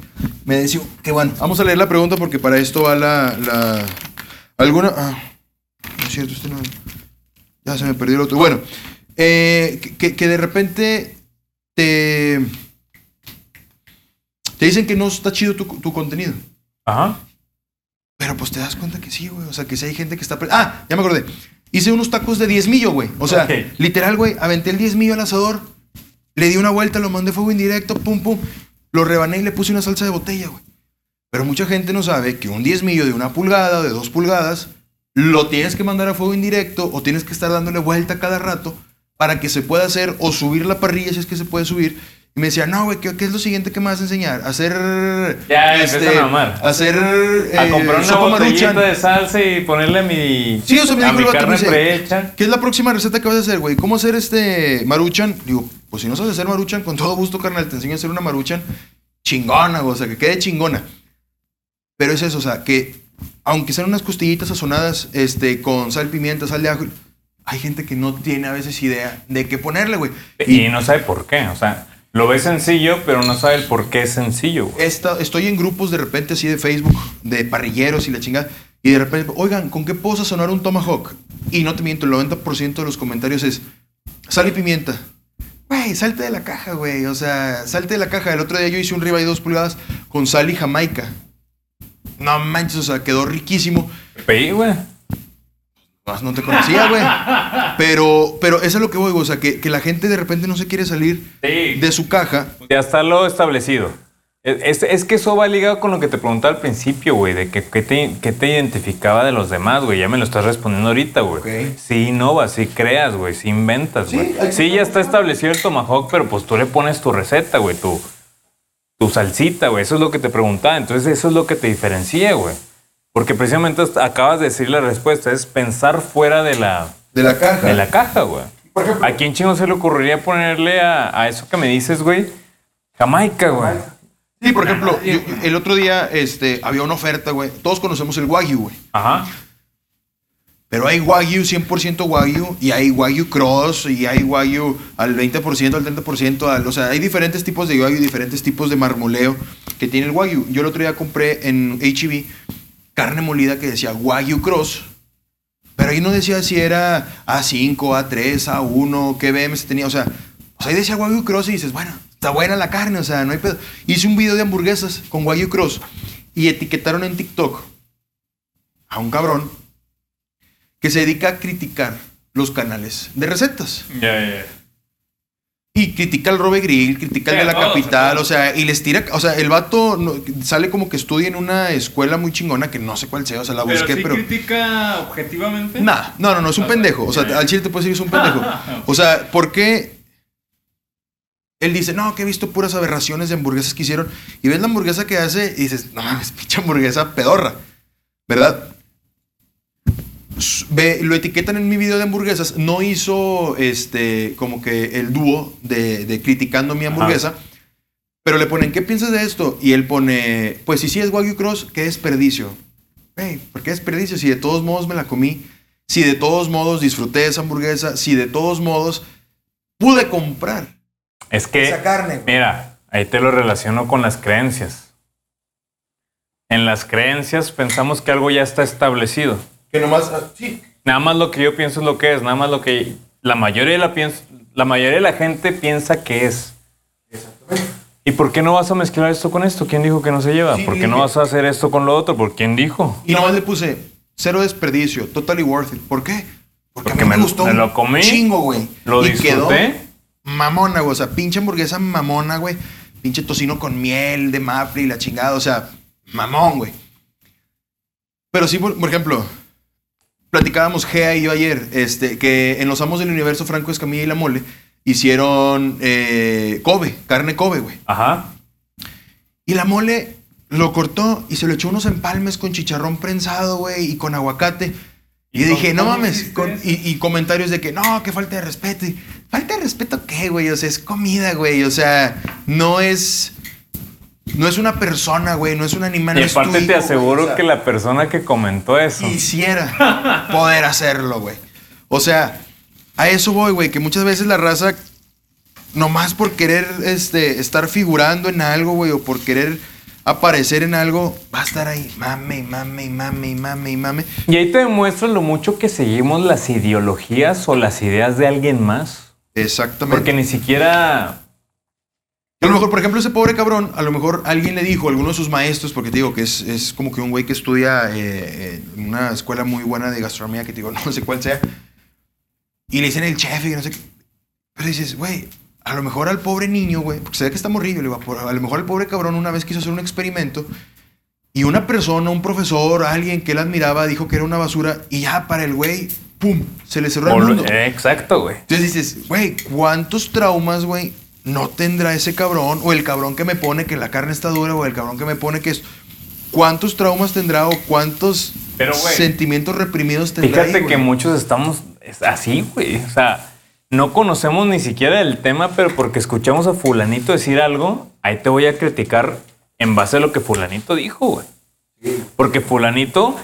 Speaker 3: me decía que bueno, vamos a leer la pregunta porque para esto va la, la alguna, ah, no es cierto, este no, ya se me perdió el otro, bueno, eh, que- que, que de repente te, te dicen que no está chido tu, tu contenido.
Speaker 2: Ajá.
Speaker 3: Pero pues te das cuenta que sí, güey. O sea, que sí hay gente que está... pre- Ah, ya me acordé. Hice unos tacos de 10 millo, güey. O sea,
Speaker 2: Ok.
Speaker 3: literal, güey, aventé el 10 millo al asador, le di una vuelta, lo mandé fuego indirecto, pum, pum. Lo rebané y le puse una salsa de botella, güey. Pero mucha gente no sabe que un 10 millo de una pulgada o de dos pulgadas lo tienes que mandar a fuego indirecto o tienes que estar dándole vuelta cada rato para que se pueda hacer o subir la parrilla si es que se puede subir. Y me decía, no, güey, ¿qué, qué es lo siguiente que me vas a enseñar? Hacer...
Speaker 2: Ya, empiezan a mamar.
Speaker 3: Hacer...
Speaker 2: A
Speaker 3: eh,
Speaker 2: comprar una botellita
Speaker 3: Maruchan.
Speaker 2: de salsa y ponerle a mi,
Speaker 3: Sí, o sea, me
Speaker 2: a
Speaker 3: dijo el vato, me dice. ¿Qué es la próxima receta que vas a hacer, güey? ¿Cómo hacer este maruchan? Digo, pues si no sabes hacer maruchan, con todo gusto, carnal, te enseño a hacer una maruchan chingona, güey, o sea, que quede chingona. Pero es eso, o sea, que aunque sean unas costillitas sazonadas este, con sal, pimienta, sal de ajo, hay gente que no tiene a veces idea de qué ponerle, güey.
Speaker 2: Y no sabe por qué. O sea, lo ve sencillo, pero no sabe el por qué es sencillo.
Speaker 3: Esta- estoy en grupos de repente así de Facebook, de parrilleros y la chingada. Y de repente, oigan, ¿con qué puedo sazonar un tomahawk? Y no te miento, el 90% de los comentarios es sal y pimienta. Güey, salte de la caja, güey. O sea, salte de la caja. El otro día yo hice un ribeye dos pulgadas con sal y jamaica. No manches, o sea, quedó riquísimo.
Speaker 2: Peí, güey.
Speaker 3: Más no te conocía, güey. Pero, pero eso es lo que voy. O sea, que, que la gente de repente no se quiere salir
Speaker 2: Sí.
Speaker 3: de su caja.
Speaker 2: Ya está lo establecido. Es, es que eso va ligado con lo que te preguntaba al principio, güey, de que, que te, que te identificaba de los demás, güey. Ya me lo estás respondiendo ahorita, güey. Sí innovas, sí creas, güey, sí inventas, güey. Sí, ya está establecido el tomahawk, pero pues tú le pones tu receta, güey, tu, tu salsita, güey. Eso es lo que te preguntaba. Entonces eso es lo que te diferencia, güey. Porque precisamente acabas de decir la respuesta, es pensar fuera de la,
Speaker 3: De la caja.
Speaker 2: de la caja, güey.
Speaker 3: Por ejemplo,
Speaker 2: ¿A quién chingo se le ocurriría ponerle a, a eso que me dices, güey? Jamaica, güey.
Speaker 3: Sí, por ejemplo, yo- el otro día este, había una oferta, güey. Todos conocemos el Wagyu, güey.
Speaker 2: Ajá.
Speaker 3: Pero hay Wagyu 100% Wagyu y hay Wagyu Cross y hay Wagyu al 20%, al 30%. Al, o sea, hay diferentes tipos de Wagyu, diferentes tipos de marmoleo que tiene el Wagyu. Yo el otro día compré en HEB carne molida que decía Wagyu Cross. Pero ahí no decía si era A5, A3, A1, qué BMS tenía. O sea, ahí decía Wagyu Cross y dices, bueno, está buena la carne, o sea, no hay pedo. Hice un video de hamburguesas con Wagyu Cross y etiquetaron en TikTok a un cabrón que se dedica a criticar los canales de recetas.
Speaker 2: Ya, ya,
Speaker 3: Y critica al Robe Grill, critica al de la capital, o sea, y les tira, o sea, el vato no- sale como que estudia en una escuela muy chingona que no sé cuál sea, o sea, la
Speaker 4: Pero
Speaker 3: busqué,
Speaker 4: sí
Speaker 3: pero...
Speaker 4: critica objetivamente.
Speaker 3: Nah, no, no, no, es un
Speaker 4: Ah,
Speaker 3: pendejo. O sea,
Speaker 4: ya.
Speaker 3: al chile te puedo decir que es un pendejo. O sea, ¿por qué? Él dice, no, que he visto puras aberraciones de hamburguesas que hicieron. Y ves la hamburguesa que hace y dices, no mames, pinche hamburguesa pedorra. ¿Verdad? Lo etiquetan en mi video de hamburguesas. No hizo este como que el dúo de, de criticando mi hamburguesa. Pero le ponen, ¿qué piensas de esto? Y él pone, pues si sí es Wagyu Cross, qué desperdicio. Hey, ¿por qué desperdicio? Si de todos modos me la comí, si de todos modos disfruté esa hamburguesa, si de todos modos pude comprar
Speaker 2: Es que,
Speaker 3: esa carne.
Speaker 2: mira, ahí te lo relaciono con las creencias. En las creencias pensamos que algo ya está establecido.
Speaker 5: Que nomás, ah, sí.
Speaker 2: Nada más lo que yo pienso es lo que es, nada más lo que la mayoría de la, piens- la, mayoría de la gente piensa que es. ¿Y por qué no vas a mezclar esto con esto? ¿Quién dijo que no se lleva?
Speaker 5: Sí,
Speaker 2: ¿Por qué
Speaker 5: dije-
Speaker 2: no vas a hacer esto con lo otro? ¿Por quién dijo?
Speaker 3: Y nomás le puse cero desperdicio, totally worth it. ¿Por qué? Porque,
Speaker 2: Porque
Speaker 3: a mí me,
Speaker 2: me-
Speaker 3: gustó
Speaker 2: me lo comí,
Speaker 3: chingo, güey.
Speaker 2: Lo
Speaker 3: y quedó mamona, güey. O sea, pinche hamburguesa mamona, güey. Pinche tocino con miel de maple y la chingada. O sea, mamón, güey. Pero sí, por, por ejemplo, platicábamos Gea y yo ayer, este, que en Los Amos del Universo, Franco Escamilla y La Mole hicieron eh, Kobe, carne Kobe, güey.
Speaker 2: Ajá.
Speaker 3: Y la mole lo cortó y se lo echó unos empalmes con chicharrón prensado, güey, y con aguacate. Y,
Speaker 4: ¿Y
Speaker 3: dije, no mames. con- y, y comentarios de que, no, que falta de respeto. ¿Falta de respeto qué, güey? O sea, es comida, güey. O sea, no es. No es una persona, güey. No es un animal.
Speaker 2: Y aparte te
Speaker 3: güey,
Speaker 2: aseguro que la persona que comentó eso.
Speaker 3: Quisiera poder hacerlo, güey. O sea, a eso voy, güey. Que muchas veces la raza, nomás por querer este, estar figurando en algo, güey, o por querer aparecer en algo, va a estar ahí. Mame, mame, mame, mame, mame.
Speaker 2: Y ahí te demuestra lo mucho que seguimos las ideologías o las ideas de alguien más.
Speaker 3: Exactamente.
Speaker 2: Porque ni siquiera.
Speaker 3: A lo mejor, por ejemplo, ese pobre cabrón, a lo mejor alguien le dijo, alguno de sus maestros, porque te digo que es, es como que un güey que estudia eh, eh, en una escuela muy buena de gastronomía, que te digo, no sé cuál sea, y le dicen el chef y no sé qué. Pero dices, güey, a lo mejor al pobre niño, güey, porque se ve que está morrillo, le por- a lo mejor al pobre cabrón una vez quiso hacer un experimento y una persona, un profesor, alguien que él admiraba, dijo que era una basura y ya para el güey, ¡pum! Se le cerró el mundo.
Speaker 2: eh, exacto, güey.
Speaker 3: Entonces dices, güey, ¿cuántos traumas, güey, no tendrá ese cabrón? O el cabrón que me pone que la carne está dura, o el cabrón que me pone que es... ¿Cuántos traumas tendrá o cuántos
Speaker 2: Pero,
Speaker 3: sentimientos reprimidos tendrá?
Speaker 2: Fíjate
Speaker 3: ahí,
Speaker 2: que muchos estamos es así, güey. O sea, no conocemos ni siquiera el tema, pero porque escuchamos a fulanito decir algo, ahí te voy a criticar en base a lo que fulanito dijo, güey. Porque fulanito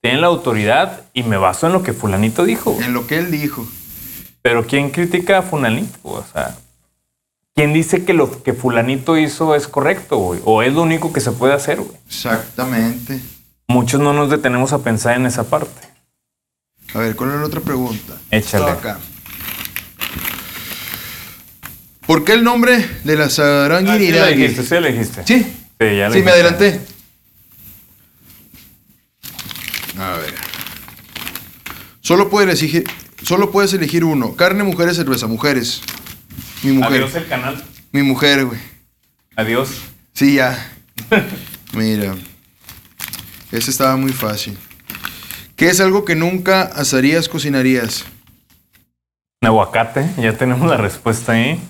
Speaker 2: tiene la autoridad y me baso en lo que fulanito dijo, güey.
Speaker 3: En lo que él dijo.
Speaker 2: Pero ¿quién critica a fulanito? O sea, ¿quién dice que lo que fulanito hizo es correcto, güey? O es lo único que se puede hacer, güey.
Speaker 3: Exactamente.
Speaker 2: Muchos no nos detenemos a pensar en esa parte.
Speaker 3: A ver, ¿cuál es la otra pregunta?
Speaker 2: Échale.
Speaker 3: Acá. ¿Por qué el nombre de la
Speaker 2: Ah, sí, la dijiste, sí, la dijiste.
Speaker 3: ¿Sí?
Speaker 2: Sí, ya
Speaker 3: Sí, me adelanté. A ver. Solo puedes elegir, solo puedes elegir uno. Carne, mujeres, cerveza. Mujeres. Mi mujer.
Speaker 2: Adiós el canal.
Speaker 3: Mi mujer, güey.
Speaker 2: Adiós.
Speaker 3: Sí, ya. Mira. Ese estaba muy fácil. ¿Qué es algo que nunca asarías, cocinarías?
Speaker 2: Aguacate, ya tenemos la respuesta ahí.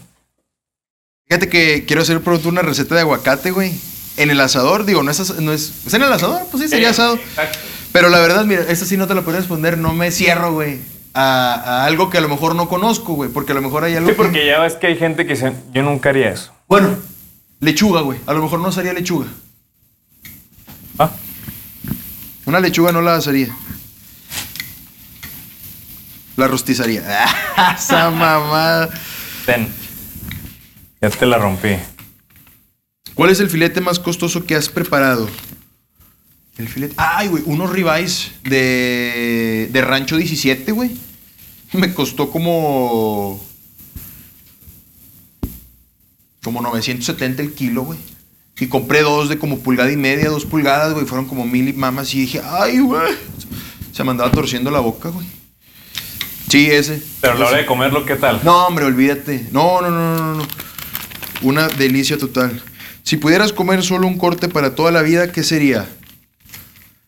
Speaker 3: Fíjate que quiero hacer pronto una receta de aguacate, güey. En el asador, digo, no es, no es, ¿es en el asador, pues sí, sería asado.
Speaker 2: Exacto.
Speaker 3: Pero la verdad, mira, esta sí no te la puedo responder, no me cierro, güey, a, a algo que a lo mejor no conozco, güey, porque a lo mejor hay algo
Speaker 2: Sí,
Speaker 3: que-
Speaker 2: porque ya ves que hay gente que dice, yo nunca haría eso.
Speaker 3: Bueno, lechuga, güey, a lo mejor no asaría lechuga.
Speaker 2: Ah,
Speaker 3: Una lechuga no la asaría. La rostizaría. Esa mamada.
Speaker 2: ten. Ya te la rompí.
Speaker 3: ¿Cuál es el filete más costoso que has preparado? El filete. Ay, güey, unos ribeyes de, de Rancho 17, güey. Me costó como. Como 970 el kilo, güey. Y compré dos de como pulgada y media, dos pulgadas, güey. Fueron como mil y mamas. Y dije, ay, güey. Se me andaba torciendo la boca, güey. Sí, ese.
Speaker 2: Pero a la hora de comerlo, ¿qué tal?
Speaker 3: No, hombre, olvídate. No, no, no, no, no. Una delicia total. Si pudieras comer solo un corte para toda la vida, ¿qué sería?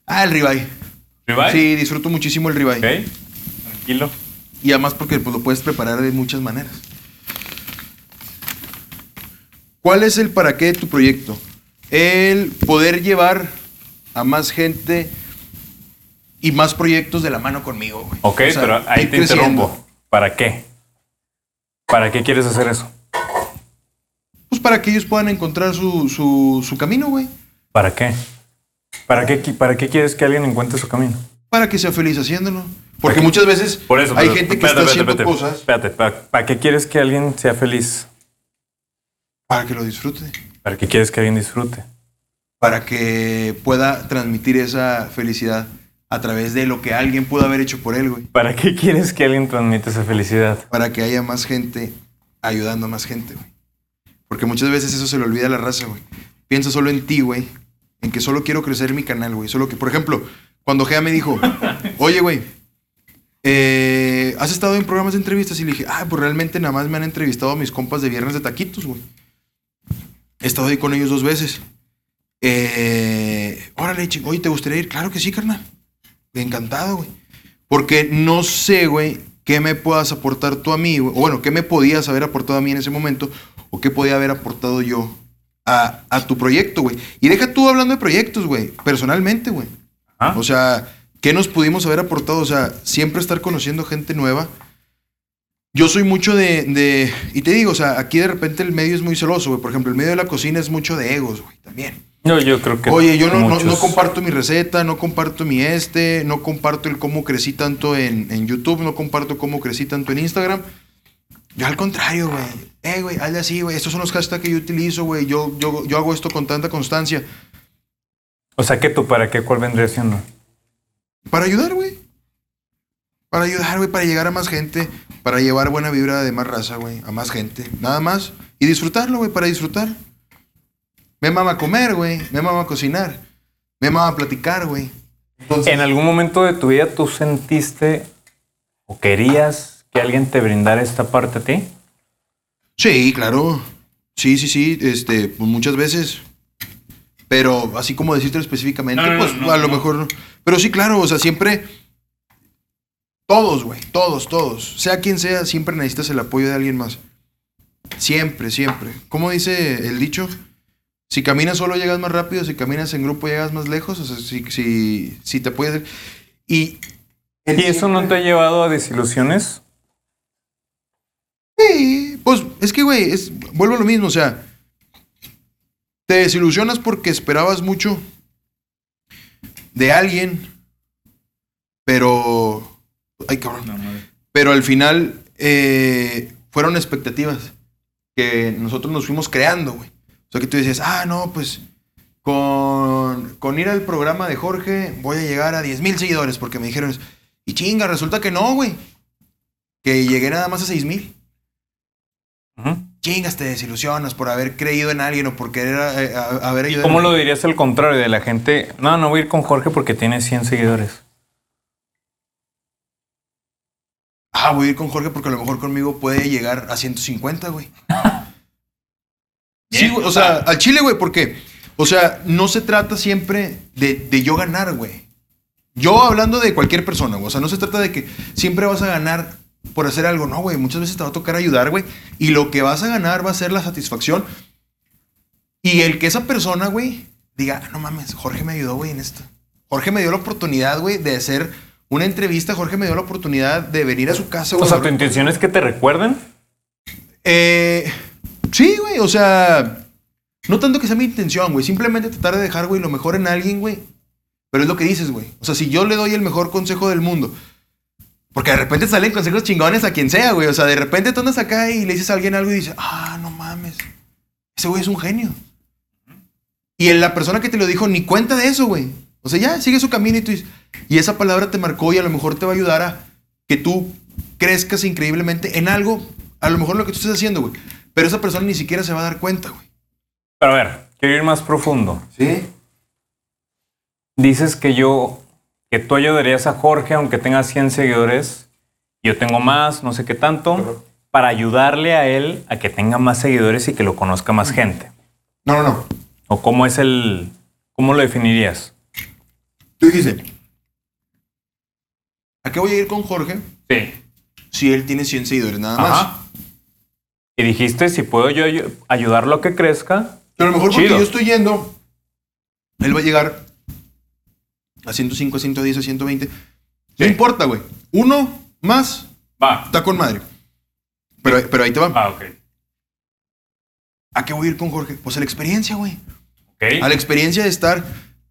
Speaker 3: Ah, el ribeye.
Speaker 2: ¿Ribeye?
Speaker 3: Sí, disfruto muchísimo el ribeye.
Speaker 2: Ok. Tranquilo.
Speaker 3: Y además porque pues, lo puedes preparar de muchas maneras. ¿Cuál es el para qué de tu proyecto? El poder llevar a más gente y más proyectos de la mano conmigo, güey.
Speaker 2: Ok,
Speaker 3: O sea,
Speaker 2: pero ahí te
Speaker 3: creciendo.
Speaker 2: interrumpo. ¿Para qué? ¿Para qué quieres hacer eso?
Speaker 3: Pues para que ellos puedan encontrar su, su, su camino, güey.
Speaker 2: ¿Para qué? ¿Para qué, ¿Para qué quieres que alguien encuentre su camino?
Speaker 3: Para que sea feliz haciéndolo. Porque muchas veces
Speaker 2: Por eso.
Speaker 3: hay
Speaker 2: pero-
Speaker 3: gente que
Speaker 2: espérate,
Speaker 3: está
Speaker 2: espérate,
Speaker 3: haciendo
Speaker 2: espérate.
Speaker 3: cosas
Speaker 2: Espérate, ¿para, para qué quieres que alguien sea feliz?
Speaker 3: para que lo disfrute.
Speaker 2: ¿Para qué quieres que alguien disfrute?
Speaker 3: Para que pueda transmitir esa felicidad a través de lo que alguien pudo haber hecho por él, güey.
Speaker 2: ¿Para qué quieres que alguien transmita esa felicidad?
Speaker 3: Para que haya más gente ayudando a más gente, güey. Porque muchas veces eso se le olvida a la raza, güey. Piensa solo en ti, güey. En que solo quiero crecer mi canal, güey. Solo que, por ejemplo, cuando Gea me dijo, oye, güey, eh, ¿has estado en programas de entrevistas? Y le dije, ah, pues realmente nada más me han entrevistado a mis compas de Viernes de Taquitos, güey. He estado ahí con ellos dos veces. Eh, órale, chico, oye, ¿te gustaría ir? Claro que sí, carnal. Encantado, güey. Porque no sé, güey, qué me puedas aportar tú a mí, güey. O bueno, qué me podías haber aportado a mí en ese momento. O qué podía haber aportado yo a, a tu proyecto, güey. Y deja tú hablando de proyectos, güey. Personalmente, güey.
Speaker 2: ¿Ah?
Speaker 3: O sea, ¿qué nos pudimos haber aportado? O sea, siempre estar conociendo gente nueva. Yo soy mucho de, de- Y te digo, o sea, aquí de repente el medio es muy celoso, güey. Por ejemplo, el medio de la cocina es mucho de egos, güey, también.
Speaker 2: No, yo creo que.
Speaker 3: Oye, yo no, no- comparto mi receta, no comparto mi este, no comparto el cómo crecí tanto en, en YouTube, no comparto cómo crecí tanto en Instagram. Yo al contrario, güey. Eh, güey, hazle así, güey. Estos son los hashtags que yo utilizo, güey. Yo, yo, yo hago esto con tanta constancia.
Speaker 2: O sea, que tú, ¿para qué? ¿Cuál vendría siendo?
Speaker 3: Para ayudar, güey. Para ayudar, güey, para llegar a más gente, para llevar buena vibra de más raza, güey, a más gente. Nada más. Y disfrutarlo, güey, para disfrutar. Me mama comer, güey. Me mama cocinar. Me mama platicar, güey. Entonces,
Speaker 2: ¿En algún momento de tu vida tú sentiste o querías que alguien te brindara esta parte a ti?
Speaker 3: Sí, claro. Sí, sí, sí. Este, pues muchas veces. Pero así como decirte específicamente,
Speaker 4: No,
Speaker 3: pues
Speaker 4: no, no,
Speaker 3: a lo
Speaker 4: no.
Speaker 3: mejor no. Pero sí, claro, o sea, siempre. Todos, güey. Todos, todos. Sea quien sea, siempre necesitas el apoyo de alguien más. Siempre, siempre. ¿Cómo dice el dicho? Si caminas solo llegas más rápido, si caminas en grupo llegas más lejos. O sea, si, si, si te puedes. Y.
Speaker 2: ¿Y eso no te ha llevado a desilusiones?
Speaker 3: Sí, pues es que, güey, es, vuelvo a lo mismo, o sea, te desilusionas porque esperabas mucho de alguien, pero... Ay, cabrón.
Speaker 4: No.
Speaker 3: Pero al final eh, fueron expectativas que nosotros nos fuimos creando, güey. O sea, que tú decías, ah, no, pues con, con ir al programa de Jorge voy a llegar a 10 mil seguidores porque me dijeron. Y chinga, resulta que no, güey. Que llegué nada más a 6 mil.
Speaker 2: Ujú.
Speaker 3: Chingas, te desilusionas por haber creído en alguien o por querer eh, a- haber
Speaker 2: ¿Y
Speaker 3: ayudado.
Speaker 2: cómo lo dirías al contrario de la gente? No, no voy a ir con Jorge porque tiene 100 seguidores.
Speaker 3: Ah, voy a ir con Jorge porque a lo mejor conmigo puede llegar a 150, güey. sí, güey, o sea, al chile, güey, porque, o sea, no se trata siempre de, de yo ganar, güey. Yo hablando de cualquier persona, güey. O sea, no se trata de que siempre vas a ganar por hacer algo. No, güey. Muchas veces te va a tocar ayudar, güey. Y lo que vas a ganar va a ser la satisfacción. Y el que esa persona, güey, diga, "Ah, no mames, Jorge me ayudó, güey, en esto. Jorge me dio la oportunidad, güey, de hacer una entrevista. Jorge me dio la oportunidad de venir a su casa,
Speaker 2: O sea, ¿tu intención es que te recuerden?
Speaker 3: Eh, sí, güey, o sea, no tanto que sea mi intención, güey, simplemente tratar de dejar, güey, lo mejor en alguien, güey. Pero es lo que dices, güey. O sea, si yo le doy el mejor consejo del mundo, porque de repente salen consejos chingones a quien sea, güey. O sea, de repente tú andas acá y le dices a alguien algo y dices, ah, no mames, ese güey es un genio. Y la persona que te lo dijo ni cuenta de eso, güey. O sea, ya sigue su camino y tú dices, y esa palabra te marcó y a lo mejor te va a ayudar a que tú crezcas increíblemente en algo, a lo mejor lo que tú estés haciendo, güey. Pero esa persona ni siquiera se va a dar cuenta, güey.
Speaker 2: Pero a ver, quiero ir más profundo.
Speaker 5: ¿Sí?
Speaker 2: Dices que yo, que tú ayudarías a Jorge aunque tenga 100 seguidores yo tengo más, no sé qué tanto, para ayudarle a él a que tenga más seguidores y que lo conozca más gente.
Speaker 3: No, no, no.
Speaker 2: ¿O cómo es el, cómo lo definirías?
Speaker 3: Tú dijiste, ¿a qué voy a ir con Jorge
Speaker 2: Sí.
Speaker 3: si él tiene 100 seguidores nada más?
Speaker 2: Y dijiste, si puedo yo ayu- ayudarlo a que crezca,
Speaker 3: Pero a lo mejor porque yo estoy yendo, él va a llegar a 105, a 110, a 120. No
Speaker 2: Sí.
Speaker 3: importa, güey. Uno más
Speaker 2: va.
Speaker 3: está con madre. Pero, pero ahí te va.
Speaker 2: Ah, ok.
Speaker 3: ¿A qué voy a ir con Jorge? Pues a la experiencia, güey.
Speaker 2: Ok.
Speaker 3: A la experiencia de estar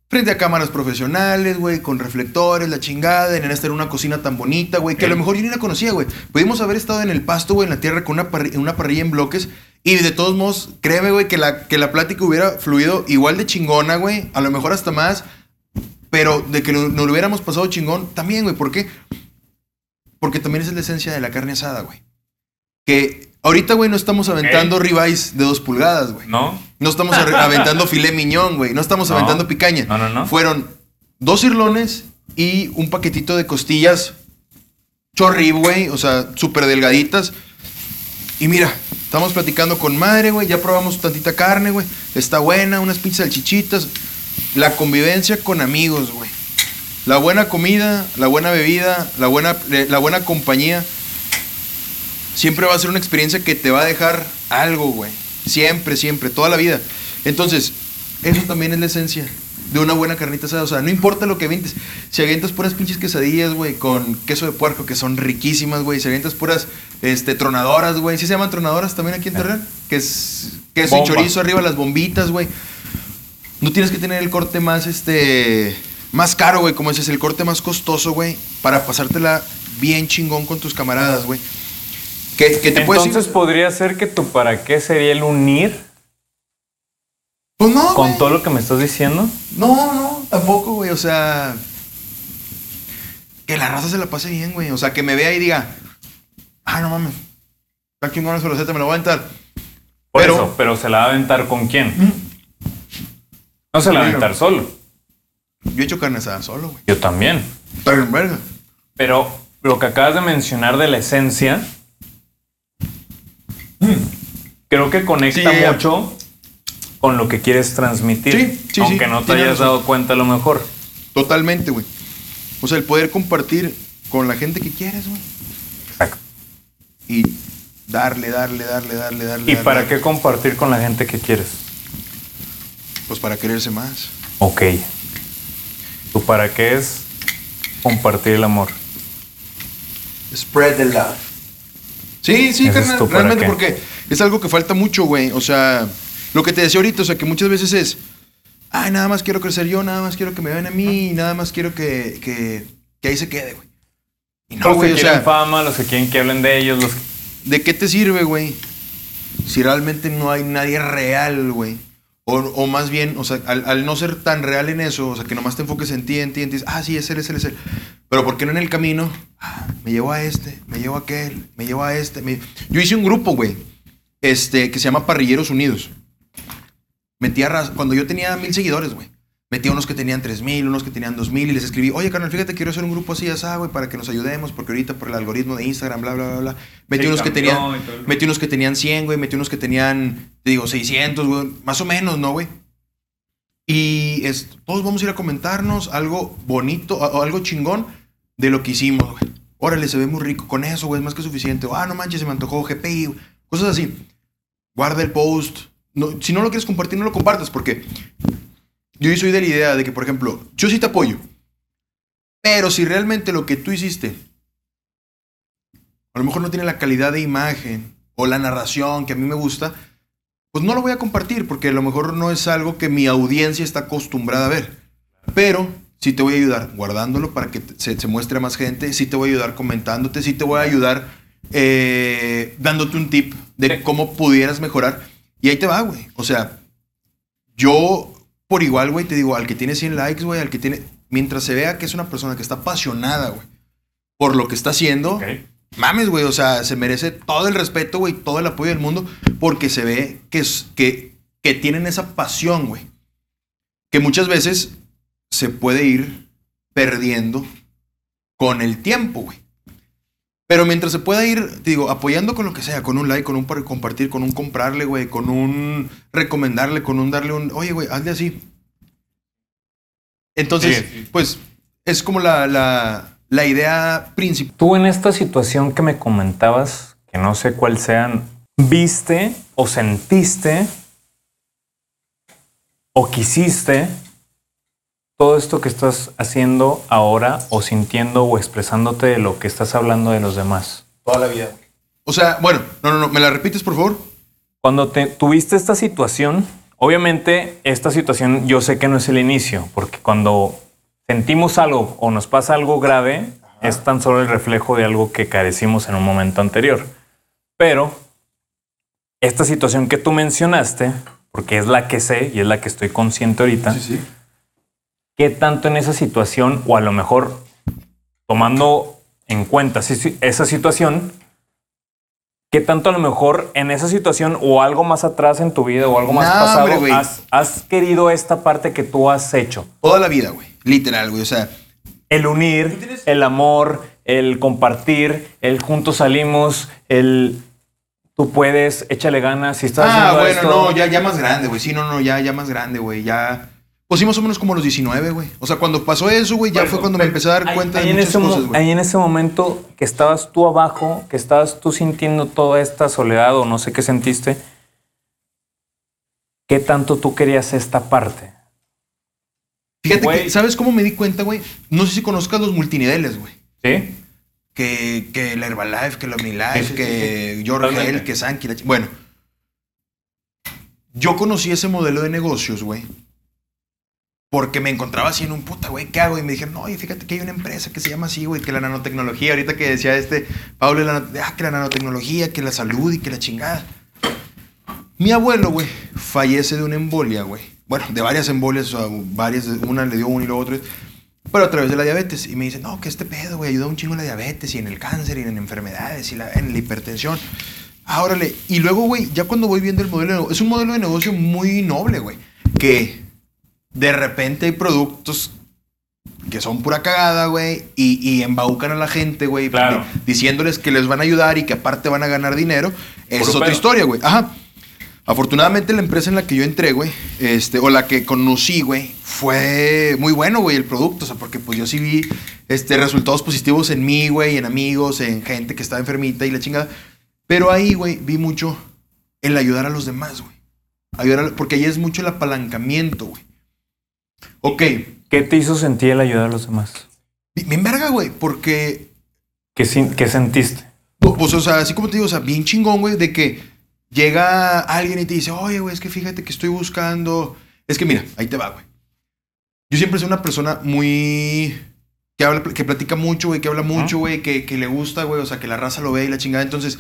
Speaker 3: frente a cámaras profesionales, güey, con reflectores, la chingada, de estar en una cocina tan bonita, güey, que a lo mejor yo ni la conocía, güey. Pudimos haber estado en el pasto, güey, en la tierra, con una, parri- una parrilla en bloques. Y de todos modos, créeme, güey, que la, que la plática hubiera fluido igual de chingona, güey. A lo mejor hasta más. Pero de que no- nos lo hubiéramos pasado chingón, también, güey. ¿Por qué? Porque también esa es la esencia de la carne asada, güey. Que ahorita, güey, no estamos aventando ribeyes de dos pulgadas, güey.
Speaker 2: ¿No?
Speaker 3: No estamos aventando filé miñón, güey. No estamos
Speaker 2: No.
Speaker 3: aventando picaña.
Speaker 2: No, no, no.
Speaker 3: Fueron dos cirlones y un paquetito de costillas chorrib, güey. O sea, súper delgaditas. Y mira, estamos platicando con madre, güey. Ya probamos tantita carne, güey. Está buena, unas pinches salchichitas. La convivencia con amigos, güey. La buena comida, la buena bebida, la buena, eh, la buena compañía. Siempre va a ser una experiencia que te va a dejar algo, güey. Siempre, siempre, toda la vida. Entonces, eso también es la esencia de una buena carnita asada. O sea, no importa lo que avientes. Si avientas puras pinches quesadillas, güey, con queso de puerco, que son riquísimas, güey. Si avientas puras este, tronadoras, güey. ¿Sí se llaman tronadoras también aquí en Torreón? Que es queso y chorizo arriba, las bombitas, güey. No tienes que tener el corte más, este, más caro, güey, como dices, el corte más costoso, güey, para pasártela bien chingón con tus camaradas, güey. Que, que te puedes
Speaker 2: Entonces podría ser que tu para qué sería el unir
Speaker 3: Pues no,
Speaker 2: con todo lo que me estás diciendo.
Speaker 3: No, no, tampoco, güey. O sea, que la raza se la pase bien, güey. O sea, que me vea y diga, ah, no mames, está chingón esa receta, me la voy a aventar.
Speaker 2: Por
Speaker 3: Pero-
Speaker 2: eso, pero se la va a aventar con quién? No se la va a
Speaker 3: Bueno.
Speaker 2: aventar solo.
Speaker 3: Yo he hecho carne asada solo, güey.
Speaker 2: Yo también.
Speaker 3: Bien, verga.
Speaker 2: Pero lo que acabas de mencionar de la esencia, creo que conecta
Speaker 3: Sí,
Speaker 2: mucho con lo que quieres transmitir.
Speaker 3: Sí, sí,
Speaker 2: aunque no te hayas
Speaker 3: razón.
Speaker 2: dado cuenta a lo mejor.
Speaker 3: Totalmente, güey. O sea, el poder compartir con la gente que quieres, güey.
Speaker 2: Exacto.
Speaker 3: Y darle, darle, darle, darle, darle.
Speaker 2: ¿Y
Speaker 3: darle,
Speaker 2: para
Speaker 3: darle.
Speaker 2: qué compartir con la gente que quieres?
Speaker 3: Pues para quererse más.
Speaker 2: Ok. ¿Tú para qué es compartir el amor?
Speaker 5: Spread the love.
Speaker 3: Sí, sí, carnal,
Speaker 2: tu
Speaker 3: realmente
Speaker 2: qué.
Speaker 3: porque es algo que falta mucho, güey. O sea, lo que te decía ahorita, o sea, que muchas veces es, ay, nada más quiero crecer yo, nada más quiero que me vean a mí, nada más quiero que, que, que ahí se quede, güey. Y no,
Speaker 2: los que
Speaker 3: o
Speaker 2: quieren
Speaker 3: sea,
Speaker 2: fama, los que quieren que hablen de ellos, los
Speaker 3: ¿de qué te sirve, güey? Si realmente no hay nadie real, güey. O, o más bien, o sea, al, al no ser tan real en eso, o sea, que nomás te enfoques en ti, en ti, en ti, ah, sí, es él, es él, es él. Pero ¿por qué no en el camino? Ah, me llevo a este, me llevo a aquel, me llevo a este. me- Yo hice un grupo, güey, este, que se llama Parrilleros Unidos. Metía raz- cuando yo tenía mil seguidores, güey. Metía unos que tenían tres mil, unos que tenían dos mil y les escribí, oye, carnal, fíjate, quiero hacer un grupo así, así, güey, para que nos ayudemos, porque ahorita por el algoritmo de Instagram, bla, bla, bla, bla. Metí
Speaker 4: Sí,
Speaker 3: unos que tenían,
Speaker 4: el-
Speaker 3: metí unos que tenían 100, güey, metí unos que tenían, te digo, 600, güey, más o menos, ¿no, güey? Y es, todos vamos a ir a comentarnos algo bonito, o algo chingón de lo que hicimos, güey. Órale, se ve muy rico con eso, güey, es más que suficiente. Ah, no manches, se me antojó GPI, güey. cosas así. Guarda el post. No, si no lo quieres compartir, no lo compartas, porque yo soy de la idea de que, por ejemplo, yo sí te apoyo. Pero si realmente lo que tú hiciste a lo mejor no tiene la calidad de imagen o la narración que a mí me gusta, pues no lo voy a compartir porque a lo mejor no es algo que mi audiencia está acostumbrada a ver. Pero sí te voy a ayudar guardándolo para que se, se muestre a más gente, sí te voy a ayudar comentándote, sí te voy a ayudar eh, dándote un tip de cómo pudieras mejorar. Y ahí te va, güey. O sea, yo por igual, güey, te digo, al que tiene 100 likes, güey, al que tiene... Mientras se vea que es una persona que está apasionada, güey, por lo que está haciendo, mames, güey, o sea, se merece todo el respeto, güey, todo el apoyo del mundo, porque se ve que, que, que tienen esa pasión, güey. Que muchas veces se puede ir perdiendo con el tiempo, güey. Pero mientras se pueda ir, te digo, apoyando con lo que sea, con un like, con un par- compartir, con un comprarle, güey, con un recomendarle, con un darle un, oye, güey, hazle así. Entonces,
Speaker 4: Sí, sí.
Speaker 3: pues, es como la, la, la idea principal.
Speaker 2: Tú en esta situación que me comentabas, que no sé cuál sean, viste o sentiste o quisiste todo esto que estás haciendo ahora o sintiendo o expresándote de lo que estás hablando de los demás.
Speaker 5: Toda la vida.
Speaker 3: O sea, bueno, no, no, no, ¿me la repites, por favor?
Speaker 2: Cuando te tuviste esta situación, obviamente esta situación yo sé que no es el inicio, porque cuando sentimos algo o nos pasa algo grave, es tan solo el reflejo de algo que carecimos en un momento anterior. Pero esta situación que tú mencionaste, porque es la que sé y es la que estoy consciente ahorita,
Speaker 3: sí.
Speaker 2: ¿Qué tanto en esa situación, o a lo mejor tomando en cuenta esa situación, qué tanto a lo mejor en esa situación o algo más atrás en tu vida o algo más pasado,
Speaker 3: hombre,
Speaker 2: has, has querido esta parte que tú has hecho?
Speaker 3: Toda la vida, güey. Literal, güey. O sea,
Speaker 2: El unir, el amor, el compartir, el juntos salimos, el tú puedes, échale ganas, si estás
Speaker 3: ah,
Speaker 2: haciendo
Speaker 3: bueno,
Speaker 2: esto.
Speaker 3: no, ya, ya más grande, güey. Sí, no, no, ya, ya más grande, güey. Ya. Pues sí, más o menos como a los 19, güey. O sea, cuando pasó eso, güey, ya
Speaker 2: Por
Speaker 3: fue cuando me
Speaker 2: pero
Speaker 3: empecé a dar
Speaker 2: ahí-
Speaker 3: cuenta
Speaker 2: ahí
Speaker 3: de muchas cosas, güey.
Speaker 2: Ahí en ese momento que estabas tú abajo, que estabas tú sintiendo toda esta soledad o no sé qué sentiste, ¿qué tanto tú querías esta parte?
Speaker 3: Fíjate
Speaker 2: Güey.
Speaker 3: que, ¿sabes cómo me di cuenta, güey? No sé si conozcas los multiniveles, güey.
Speaker 2: ¿Sí?
Speaker 3: Que, que el Herbalife, que el OmniLife,
Speaker 2: Sí, sí,
Speaker 3: que
Speaker 2: sí.
Speaker 3: George. Hell, que Sankey. la ch- Bueno, yo conocí ese modelo de negocios, güey. Porque me encontraba así en un puta, güey, ¿qué hago? Y me dijeron, no, oye, fíjate que hay una empresa que se llama así, güey, que la nanotecnología. Ahorita que decía este, Pablo, la, ah, que la nanotecnología, que la salud y que la chingada. Mi abuelo, güey, fallece de una embolia, güey. Bueno, de varias embolias, o sea, varias, una le dio una y luego otra. Pero a través de la diabetes. Y me dice, no, que este pedo, güey, ayuda un chingo en la diabetes y en el cáncer y en enfermedades y la- en la hipertensión. Ah, órale. Y luego, güey, ya cuando voy viendo el modelo es un modelo de negocio muy noble, güey. Que de repente hay productos que son pura cagada, güey, y, y embaucan a la gente, güey,
Speaker 2: Claro.
Speaker 3: diciéndoles que les van a ayudar y que aparte van a ganar dinero. Esa es otra
Speaker 2: pedo.
Speaker 3: historia, güey. Ajá. Afortunadamente la empresa en la que yo entré, güey, este, o la que conocí, güey, fue muy bueno, güey, el producto, o sea, porque pues yo sí vi este, resultados positivos en mí, güey, en amigos, en gente que estaba enfermita y la chingada. Pero ahí, güey, vi mucho el ayudar a los demás, güey. Ayudar a- porque ahí es mucho el apalancamiento, güey. Ok,
Speaker 2: ¿Qué te hizo sentir el ayudar a los demás?
Speaker 3: bi- bien verga, güey, porque
Speaker 2: ¿Qué, sin- qué sentiste?
Speaker 3: Pu- Pues, o sea, así como te digo, o sea, bien chingón, güey, de que llega alguien y te dice, oye, güey, es que fíjate que estoy buscando. Es que mira, ahí te va, güey. Yo siempre soy una persona muy. que habla, que platica mucho, güey, que habla mucho, güey, que, que le gusta, güey, o sea, que la raza lo ve y la chingada. Entonces,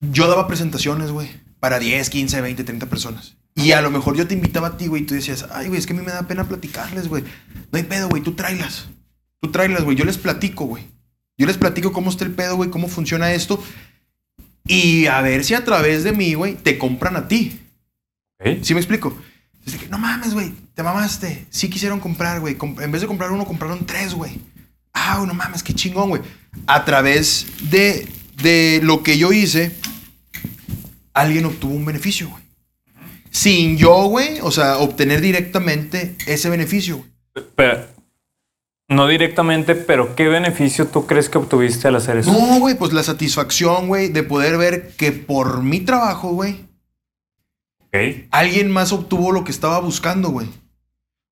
Speaker 3: yo daba presentaciones, güey, para 10, 15, 20, 30 personas. Y a lo mejor yo te invitaba a ti, güey, y tú decías, ay, güey, es que a mí me da pena platicarles, güey. No hay pedo, güey, tú tráelas. Tú tráelas, güey. Yo les platico, güey. Yo les platico cómo está el pedo, güey, cómo funciona esto. Y a ver si a través de mí, güey, te compran a ti.
Speaker 2: ¿Ok?
Speaker 3: ¿Sí me explico? Que, no mames, güey, te mamaste. Sí quisieron comprar, güey. En vez de comprar uno, compraron tres, güey. Ah, no mames, qué chingón, güey. A través de, de lo que yo hice, alguien obtuvo un beneficio, güey. Sin yo, güey, o sea, obtener directamente ese beneficio, güey.
Speaker 2: Pero, no directamente, pero ¿qué beneficio tú crees que obtuviste al hacer eso?
Speaker 3: No, güey, pues la satisfacción, güey, de poder ver que por mi trabajo, güey, alguien más obtuvo lo que estaba buscando, güey.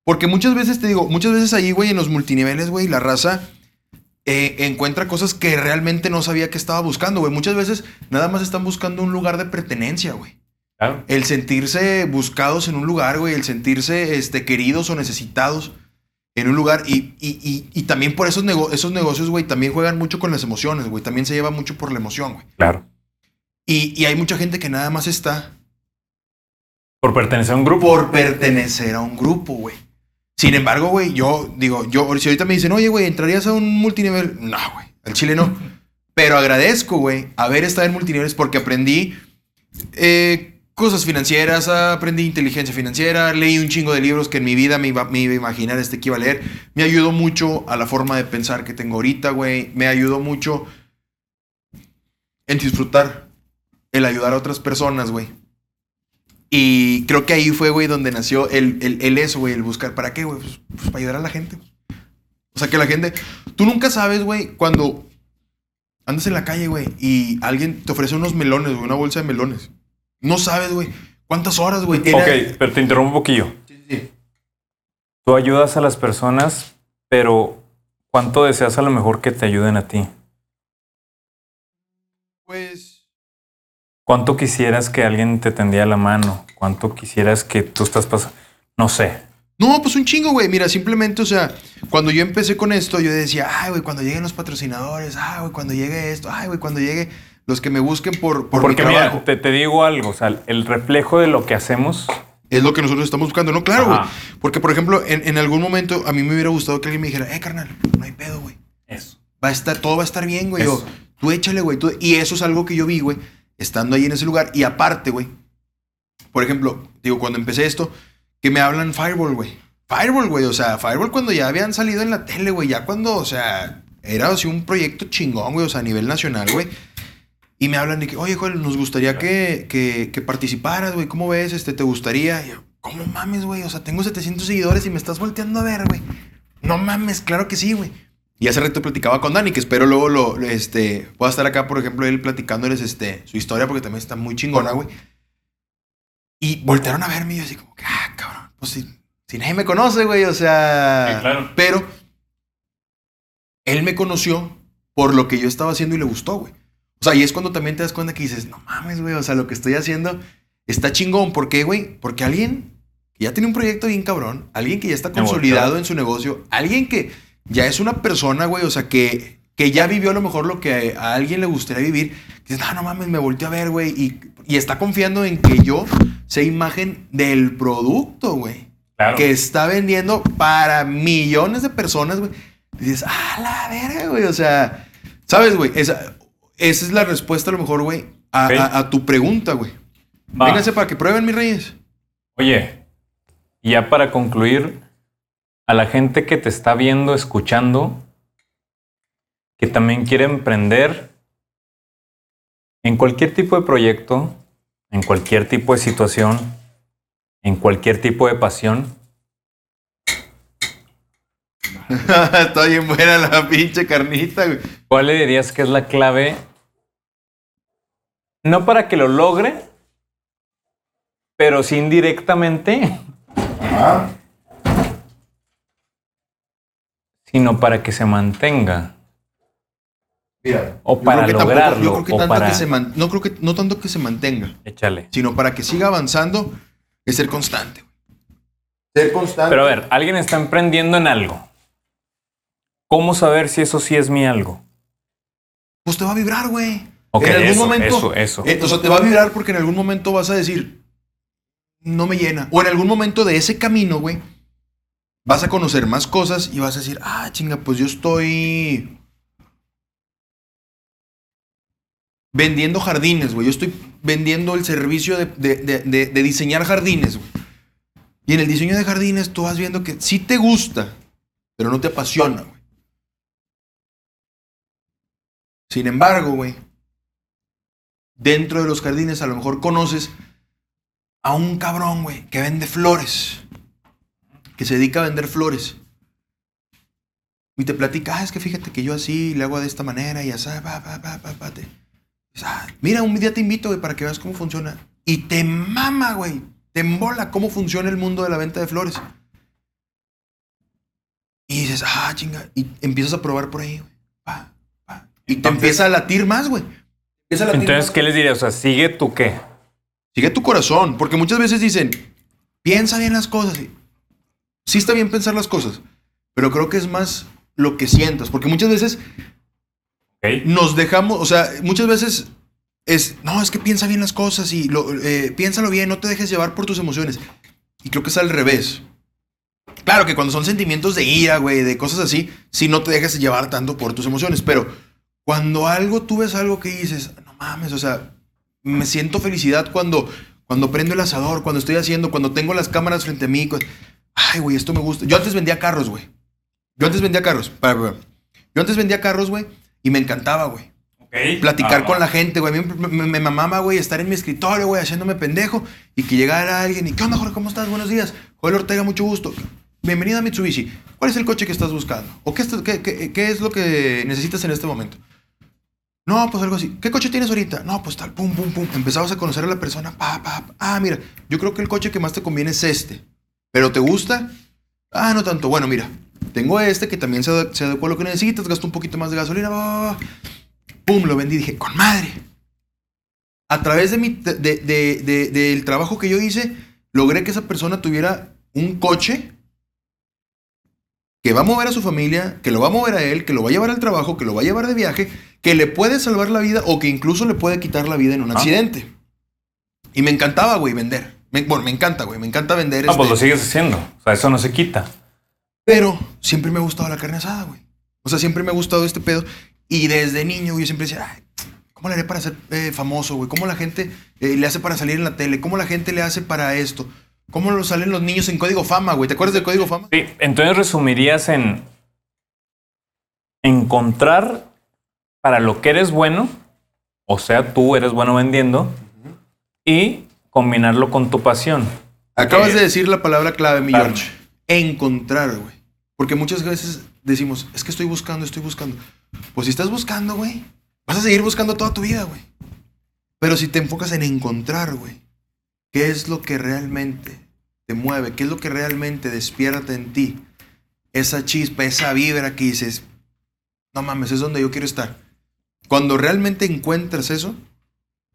Speaker 3: Porque muchas veces, te digo, muchas veces ahí, güey, en los multiniveles, güey, la raza eh, encuentra cosas que realmente no sabía que estaba buscando, güey. Muchas veces nada más están buscando un lugar de pertenencia, güey.
Speaker 2: Claro.
Speaker 3: El sentirse buscados en un lugar, güey, el sentirse este, queridos o necesitados en un lugar. Y, y- y- y también por esos, nego- esos negocios, güey, también juegan mucho con las emociones, güey. También se lleva mucho por la emoción, güey.
Speaker 2: Claro.
Speaker 3: Y, y hay mucha gente que nada más está
Speaker 2: Por pertenecer a un grupo.
Speaker 3: por pertenecer a un grupo, güey. Sin embargo, güey, yo digo, yo, si ahorita me dicen, oye, güey, ¿entrarías a un multinivel? No, güey, al chile no. Pero agradezco, güey, haber estado en multiniveles porque aprendí eh, cosas financieras, aprendí inteligencia financiera, leí un chingo de libros que en mi vida me iba, me iba a imaginar este que iba a leer. Me ayudó mucho a la forma de pensar que tengo ahorita, güey. Me ayudó mucho en disfrutar el ayudar a otras personas, güey. Y creo que ahí fue, güey, donde nació el, el, el eso, güey, el buscar. ¿Para qué, güey? Pues, pues para ayudar a la gente. O sea, que la gente... Tú nunca sabes, güey, cuando andas en la calle, güey, y alguien te ofrece unos melones, güey, una bolsa de melones. No sabes, güey, cuántas horas, güey. tiene-
Speaker 2: Ok, pero te interrumpo un poquillo.
Speaker 3: Sí, sí, sí.
Speaker 2: Tú ayudas a las personas, pero ¿cuánto deseas a lo mejor que te ayuden a ti?
Speaker 3: Pues...
Speaker 2: ¿Cuánto quisieras que alguien te tendiera la mano? ¿Cuánto quisieras que tú estás pasando? No sé.
Speaker 3: No, pues un chingo, güey. Mira, simplemente, o sea, cuando yo empecé con esto, yo decía, ay, güey, cuando lleguen los patrocinadores, ay, güey, cuando llegue esto, ay, güey, cuando llegue los que me busquen por, por
Speaker 2: Porque
Speaker 3: mi
Speaker 2: mira, te, te digo algo, o sea, el reflejo de lo que hacemos,
Speaker 3: Es lo que nosotros estamos buscando, ¿no? Claro, güey. Porque, por ejemplo, en, en algún momento a mí me hubiera gustado que alguien me dijera, eh, carnal, no hay pedo, güey.
Speaker 2: eso.
Speaker 3: Va a estar, todo va a estar bien, güey.
Speaker 2: Eso.
Speaker 3: O, tú échale, güey. tú- Y eso es algo que yo vi, güey, estando ahí en ese lugar. Y aparte, güey, por ejemplo, digo, cuando empecé esto, que me hablan Fireball, güey. Fireball, güey. O sea, Fireball cuando ya habían salido en la tele, güey. Ya cuando, o sea, era así un proyecto chingón, güey. O sea, a nivel nacional, güey. Y me hablan de que, oye, Joel, nos gustaría que, que, que participaras, güey. ¿Cómo ves? Este, ¿Te gustaría? Y yo, ¿cómo mames, güey? O sea, tengo 700 seguidores y me estás volteando a ver, güey. No mames, claro que sí, güey. Y hace rato platicaba con Dani, que espero luego lo, lo, este, pueda estar acá, por ejemplo, él platicándoles este, su historia, porque también está muy chingona, güey. Y voltearon a verme y yo así como que, ah, cabrón, pues si, si nadie me conoce, güey, o sea...
Speaker 4: Sí, claro.
Speaker 3: Pero él me conoció por lo que yo estaba haciendo y le gustó, güey. O sea, y es cuando también te das cuenta que dices, no mames, güey, o sea, lo que estoy haciendo está chingón. ¿Por qué, güey? Porque alguien que ya tiene un proyecto bien cabrón, alguien que ya está consolidado en su negocio, alguien que ya es una persona, güey, o sea, que, que ya vivió a lo mejor lo que a alguien le gustaría vivir, que dices, no, no mames, me volteó a ver, güey, y, y está confiando en que yo sea imagen del producto, güey
Speaker 2: Claro.
Speaker 3: que está vendiendo para millones de personas, güey. Y dices, ah, la verga, güey. O sea, ¿sabes, güey? Esa, esa es la respuesta, a lo mejor, güey, a,
Speaker 2: Ok.
Speaker 3: a- a tu pregunta, güey. Vénganse para que prueben, mis reyes.
Speaker 2: Oye, ya para concluir, a la gente que te está viendo, escuchando, que también quiere emprender en cualquier tipo de proyecto, en cualquier tipo de situación, en cualquier tipo de pasión,
Speaker 3: Está bien buena la pinche carnita, güey.
Speaker 2: ¿cuál le dirías que es la clave? No para que lo logre, pero sí indirectamente, sino para que se mantenga.
Speaker 5: Mira,
Speaker 2: O
Speaker 3: Yo
Speaker 2: para
Speaker 3: creo que tampoco-
Speaker 2: lograrlo.
Speaker 3: yo creo que
Speaker 2: o
Speaker 3: tanto
Speaker 2: para...
Speaker 3: que se man- no creo que no tanto que se mantenga,
Speaker 2: Échale.
Speaker 3: sino para que siga avanzando, es ser constante.
Speaker 5: ser constante.
Speaker 2: Pero a ver, alguien está emprendiendo en algo. ¿Cómo saber si eso sí es mi algo?
Speaker 3: Pues te va a vibrar, güey.
Speaker 2: Ok,
Speaker 3: en algún
Speaker 2: eso,
Speaker 3: momento.
Speaker 2: eso, eso.
Speaker 3: Eh, o sea, te va a vibrar porque en algún momento vas a decir, no me llena. O en algún momento de ese camino, güey, vas a conocer más cosas y vas a decir, ah, chinga, pues yo estoy vendiendo jardines, güey. Yo estoy vendiendo el servicio de, de- de- de- de diseñar jardines, güey. Y en el diseño de jardines tú vas viendo que sí te gusta, pero no te apasiona, güey. Sin embargo, güey, dentro de los jardines a lo mejor conoces a un cabrón, güey, que vende flores. Que se dedica a vender flores. Y te platica, ah, es que fíjate que yo así le hago de esta manera y así, pa, pa, pa, pa, te- "Ah, mira, un día te invito, güey, para que veas cómo funciona. Y te mama, güey. Te embola cómo funciona el mundo de la venta de flores. Y dices, ah, chinga. Y empiezas a probar por ahí, güey. Pa. Y te
Speaker 2: Entonces-
Speaker 3: empieza a latir más, güey. Empieza a latir
Speaker 2: Entonces,
Speaker 3: más.
Speaker 2: ¿qué les diría? O sea, sigue tú qué.
Speaker 3: Sigue tu corazón, porque muchas veces dicen, piensa bien las cosas. Sí está bien pensar las cosas, pero creo que es más lo que sientas, porque muchas veces
Speaker 2: Ok.
Speaker 3: nos dejamos, o sea, muchas veces es, no, es que piensa bien las cosas y lo, eh, piénsalo bien, no te dejes llevar por tus emociones. Y creo que es al revés. Claro que cuando son sentimientos de ira, güey, de cosas así, sí no te dejes llevar tanto por tus emociones, pero cuando algo, tú ves algo que dices, no mames, o sea, me siento felicidad cuando, Cuando prendo el asador, cuando estoy haciendo, cuando tengo las cámaras frente a mí. Ay, güey, esto me gusta. Yo antes vendía carros, güey. Yo antes vendía carros. Yo antes vendía carros, güey, y me encantaba, güey.
Speaker 4: Ok.
Speaker 3: Platicar
Speaker 4: Ah,
Speaker 3: con la gente, güey. A mí me, me- me mamaba, güey, estar en mi escritorio, güey, haciéndome pendejo. Y que llegara alguien y, ¿qué onda, Jorge? ¿Cómo estás? Buenos días. Joel Ortega, mucho gusto. Bienvenido a Mitsubishi. ¿Cuál es el coche que estás buscando? ¿O qué, qué- qué- qué es lo que necesitas en este momento? No, pues algo así. ¿Qué coche tienes ahorita? No, pues tal, pum, pum, pum. Empezabas a conocer a la persona, pa, pa. Ah, mira, yo creo que el coche que más te conviene es este. ¿Pero te gusta? Ah, no tanto. Bueno, mira, tengo este que también se, ade- se adecua a lo que necesitas, gasto un poquito más de gasolina, va, va. Pum, lo vendí. Dije, con madre. A través de mi, de- de- de- del trabajo que yo hice, logré que esa persona tuviera un coche que va a mover a su familia, que lo va a mover a él, que lo va a llevar al trabajo, que lo va a llevar de viaje, que le puede salvar la vida o que incluso le puede quitar la vida en un
Speaker 2: Ah.
Speaker 3: accidente. Y me encantaba, güey, vender. Me- bueno, me encanta, güey, me encanta vender.
Speaker 2: Ah, pues
Speaker 3: este,
Speaker 2: lo sigues haciendo. O sea, eso no se quita.
Speaker 3: pero siempre me ha gustado la carne asada, güey. O sea, siempre me ha gustado este pedo. Y desde niño, güey, yo siempre decía, Ay, ¿cómo le haré para ser eh, famoso, güey? ¿Cómo la gente eh, le hace para salir en la tele? ¿Cómo la gente le hace para esto? ¿Cómo lo salen los niños en Código Fama, güey? ¿Te acuerdas del Código Fama?
Speaker 2: Sí, entonces resumirías en encontrar para lo que eres bueno, o sea, tú eres bueno vendiendo, y combinarlo con tu pasión.
Speaker 3: Acabas de decir la palabra clave, mi. George. Encontrar, güey. Porque muchas veces decimos, es que estoy buscando, estoy buscando. Pues si estás buscando, güey, vas a seguir buscando toda tu vida, güey. Pero si te enfocas en encontrar, güey, qué es lo que realmente te mueve, qué es lo que realmente despierta en ti, esa chispa, esa vibra que dices, no mames, es donde yo quiero estar. Cuando realmente encuentras eso,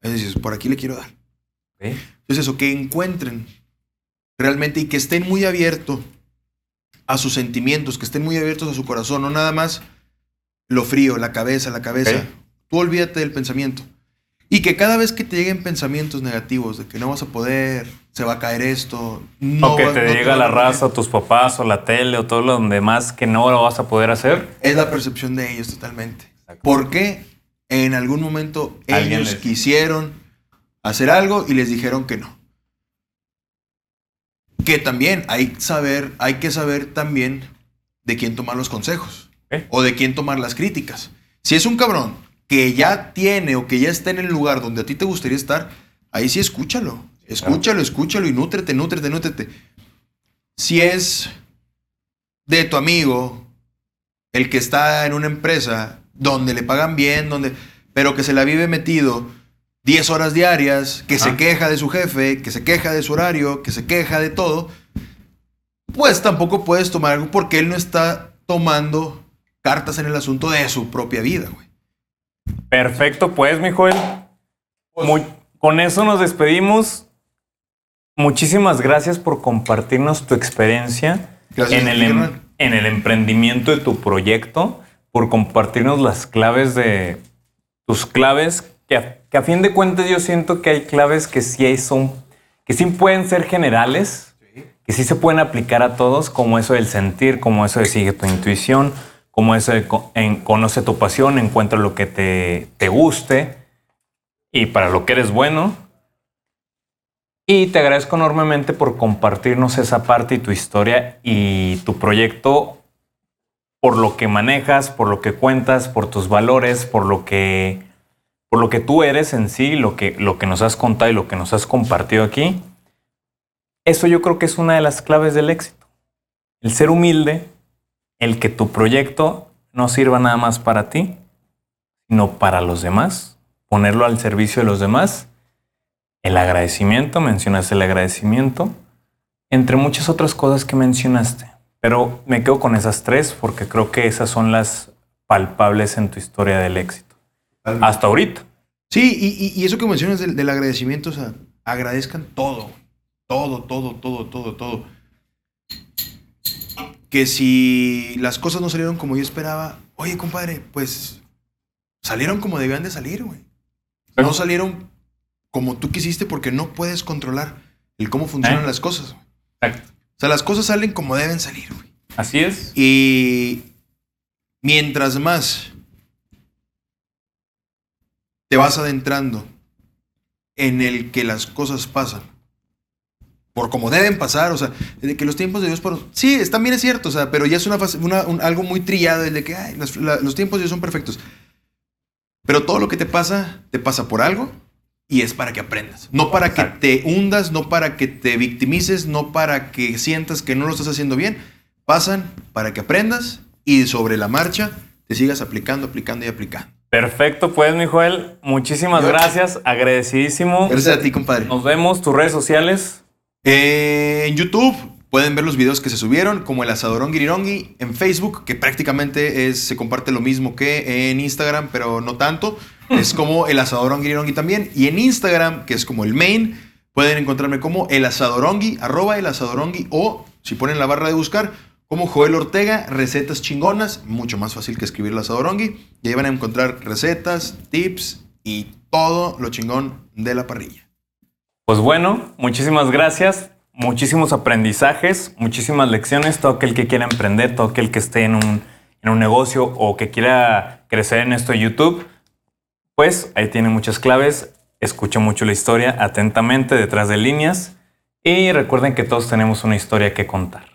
Speaker 3: ahí dices, por aquí le quiero dar.
Speaker 2: ¿ok?
Speaker 3: Es eso, que encuentren realmente y que estén muy abiertos a sus sentimientos, que estén muy abiertos a su corazón, no nada más lo frío, la cabeza, la cabeza.
Speaker 2: Ok.
Speaker 3: Tú olvídate del pensamiento. Y que cada vez que te lleguen pensamientos negativos de que no vas a poder, se va a caer esto, no
Speaker 2: o que te
Speaker 3: no
Speaker 2: llega la raza, tus papás, o la tele, o todo lo demás que no lo vas a poder hacer.
Speaker 3: Es la percepción de ellos totalmente. Porque en algún momento ellos
Speaker 2: les-
Speaker 3: quisieron hacer algo y les dijeron que no. Que también hay, saber, hay que saber también de quién tomar los consejos o de quién tomar las críticas. Si es un cabrón que ya tiene o que ya está en el lugar donde a ti te gustaría estar, ahí sí escúchalo. Escúchalo, escúchalo y nútrete, nútrete, nútrete. Si es de tu amigo, el que está en una empresa donde le pagan bien, donde, pero que se la vive metido 10 horas diarias, que se queja de su jefe, que se queja de su horario, que se queja de todo, pues tampoco puedes tomar algo porque él no está tomando cartas en el asunto de su propia vida, güey.
Speaker 2: Perfecto, pues, mi Joel. Muy- con eso nos despedimos. Muchísimas gracias por compartirnos tu experiencia
Speaker 3: Gracias
Speaker 2: en
Speaker 3: a
Speaker 2: el,
Speaker 3: ti,
Speaker 2: em- en el emprendimiento de tu proyecto, por compartirnos las claves de tus claves, que a, que a fin de cuentas yo siento que hay claves que sí son, que sí pueden ser generales, que sí se pueden aplicar a todos, como eso del sentir, como eso de sigue tu intuición, como en- conoce tu pasión, encuentra lo que te, te guste y para lo que eres bueno. Y te agradezco enormemente por compartirnos esa parte y tu historia y tu proyecto, por lo que manejas, por lo que cuentas, por tus valores, por lo que, por lo que tú eres en sí, lo que, lo que nos has contado y lo que nos has compartido aquí. Eso yo creo que es una de las claves del éxito. El ser humilde, el que tu proyecto no sirva nada más para ti, sino para los demás, ponerlo al servicio de los demás el agradecimiento, mencionaste el agradecimiento, entre muchas otras cosas que mencionaste. Pero me quedo con esas tres porque creo que esas son las palpables en tu historia del éxito. Hasta ahorita.
Speaker 3: Sí, y, y- eso que mencionas del, del agradecimiento, o sea, agradezcan todo, todo, todo, todo, todo, todo. Que si las cosas no salieron como yo esperaba, oye, compadre, pues salieron como debían de salir, güey. No salieron como tú quisiste porque no puedes controlar el cómo funcionan
Speaker 2: ¿Eh?
Speaker 3: las cosas.
Speaker 2: Exacto.
Speaker 3: O sea, las cosas salen como deben salir, güey.
Speaker 2: Así es.
Speaker 3: Y mientras más te vas adentrando en el que las cosas pasan. Por como deben pasar, o sea, de que los tiempos de Dios por... Sí, es- también es cierto, o sea, pero ya es una, fase- una- un- algo muy trillado, el de que ay, las- la- los tiempos de Dios son perfectos. Pero todo lo que te pasa, te pasa por algo y es para que aprendas. No para que te hundas, no para que te victimices, no para que sientas que no lo estás haciendo bien. Pasan para que aprendas y sobre la marcha te sigas aplicando, aplicando y aplicando.
Speaker 2: Perfecto, pues, mi Joel. Muchísimas
Speaker 3: Yo-
Speaker 2: gracias. Agradecidísimo.
Speaker 3: Gracias a ti, compadre.
Speaker 2: Nos vemos. Tus redes sociales.
Speaker 3: Eh, en YouTube pueden ver los videos que se subieron, como el asadorón Girirongi. En Facebook, que prácticamente es, se comparte lo mismo que en Instagram, pero no tanto. Es como el asadorón Girirongi también. Y en Instagram, que es como el main, pueden encontrarme como el asadorongi, arroba el asadorongi, o si ponen la barra de buscar, como Joel Ortega, recetas chingonas, mucho más fácil que escribir el asadorongi. Y ahí van a encontrar recetas, tips y todo lo chingón de la parrilla.
Speaker 2: Pues bueno, muchísimas gracias. Muchísimos aprendizajes, muchísimas lecciones. Todo aquel que quiera emprender, todo aquel que esté en un, en un negocio o que quiera crecer en esto de YouTube, pues ahí tiene muchas claves. Escuche mucho la historia atentamente detrás de líneas. Y recuerden que todos tenemos una historia que contar.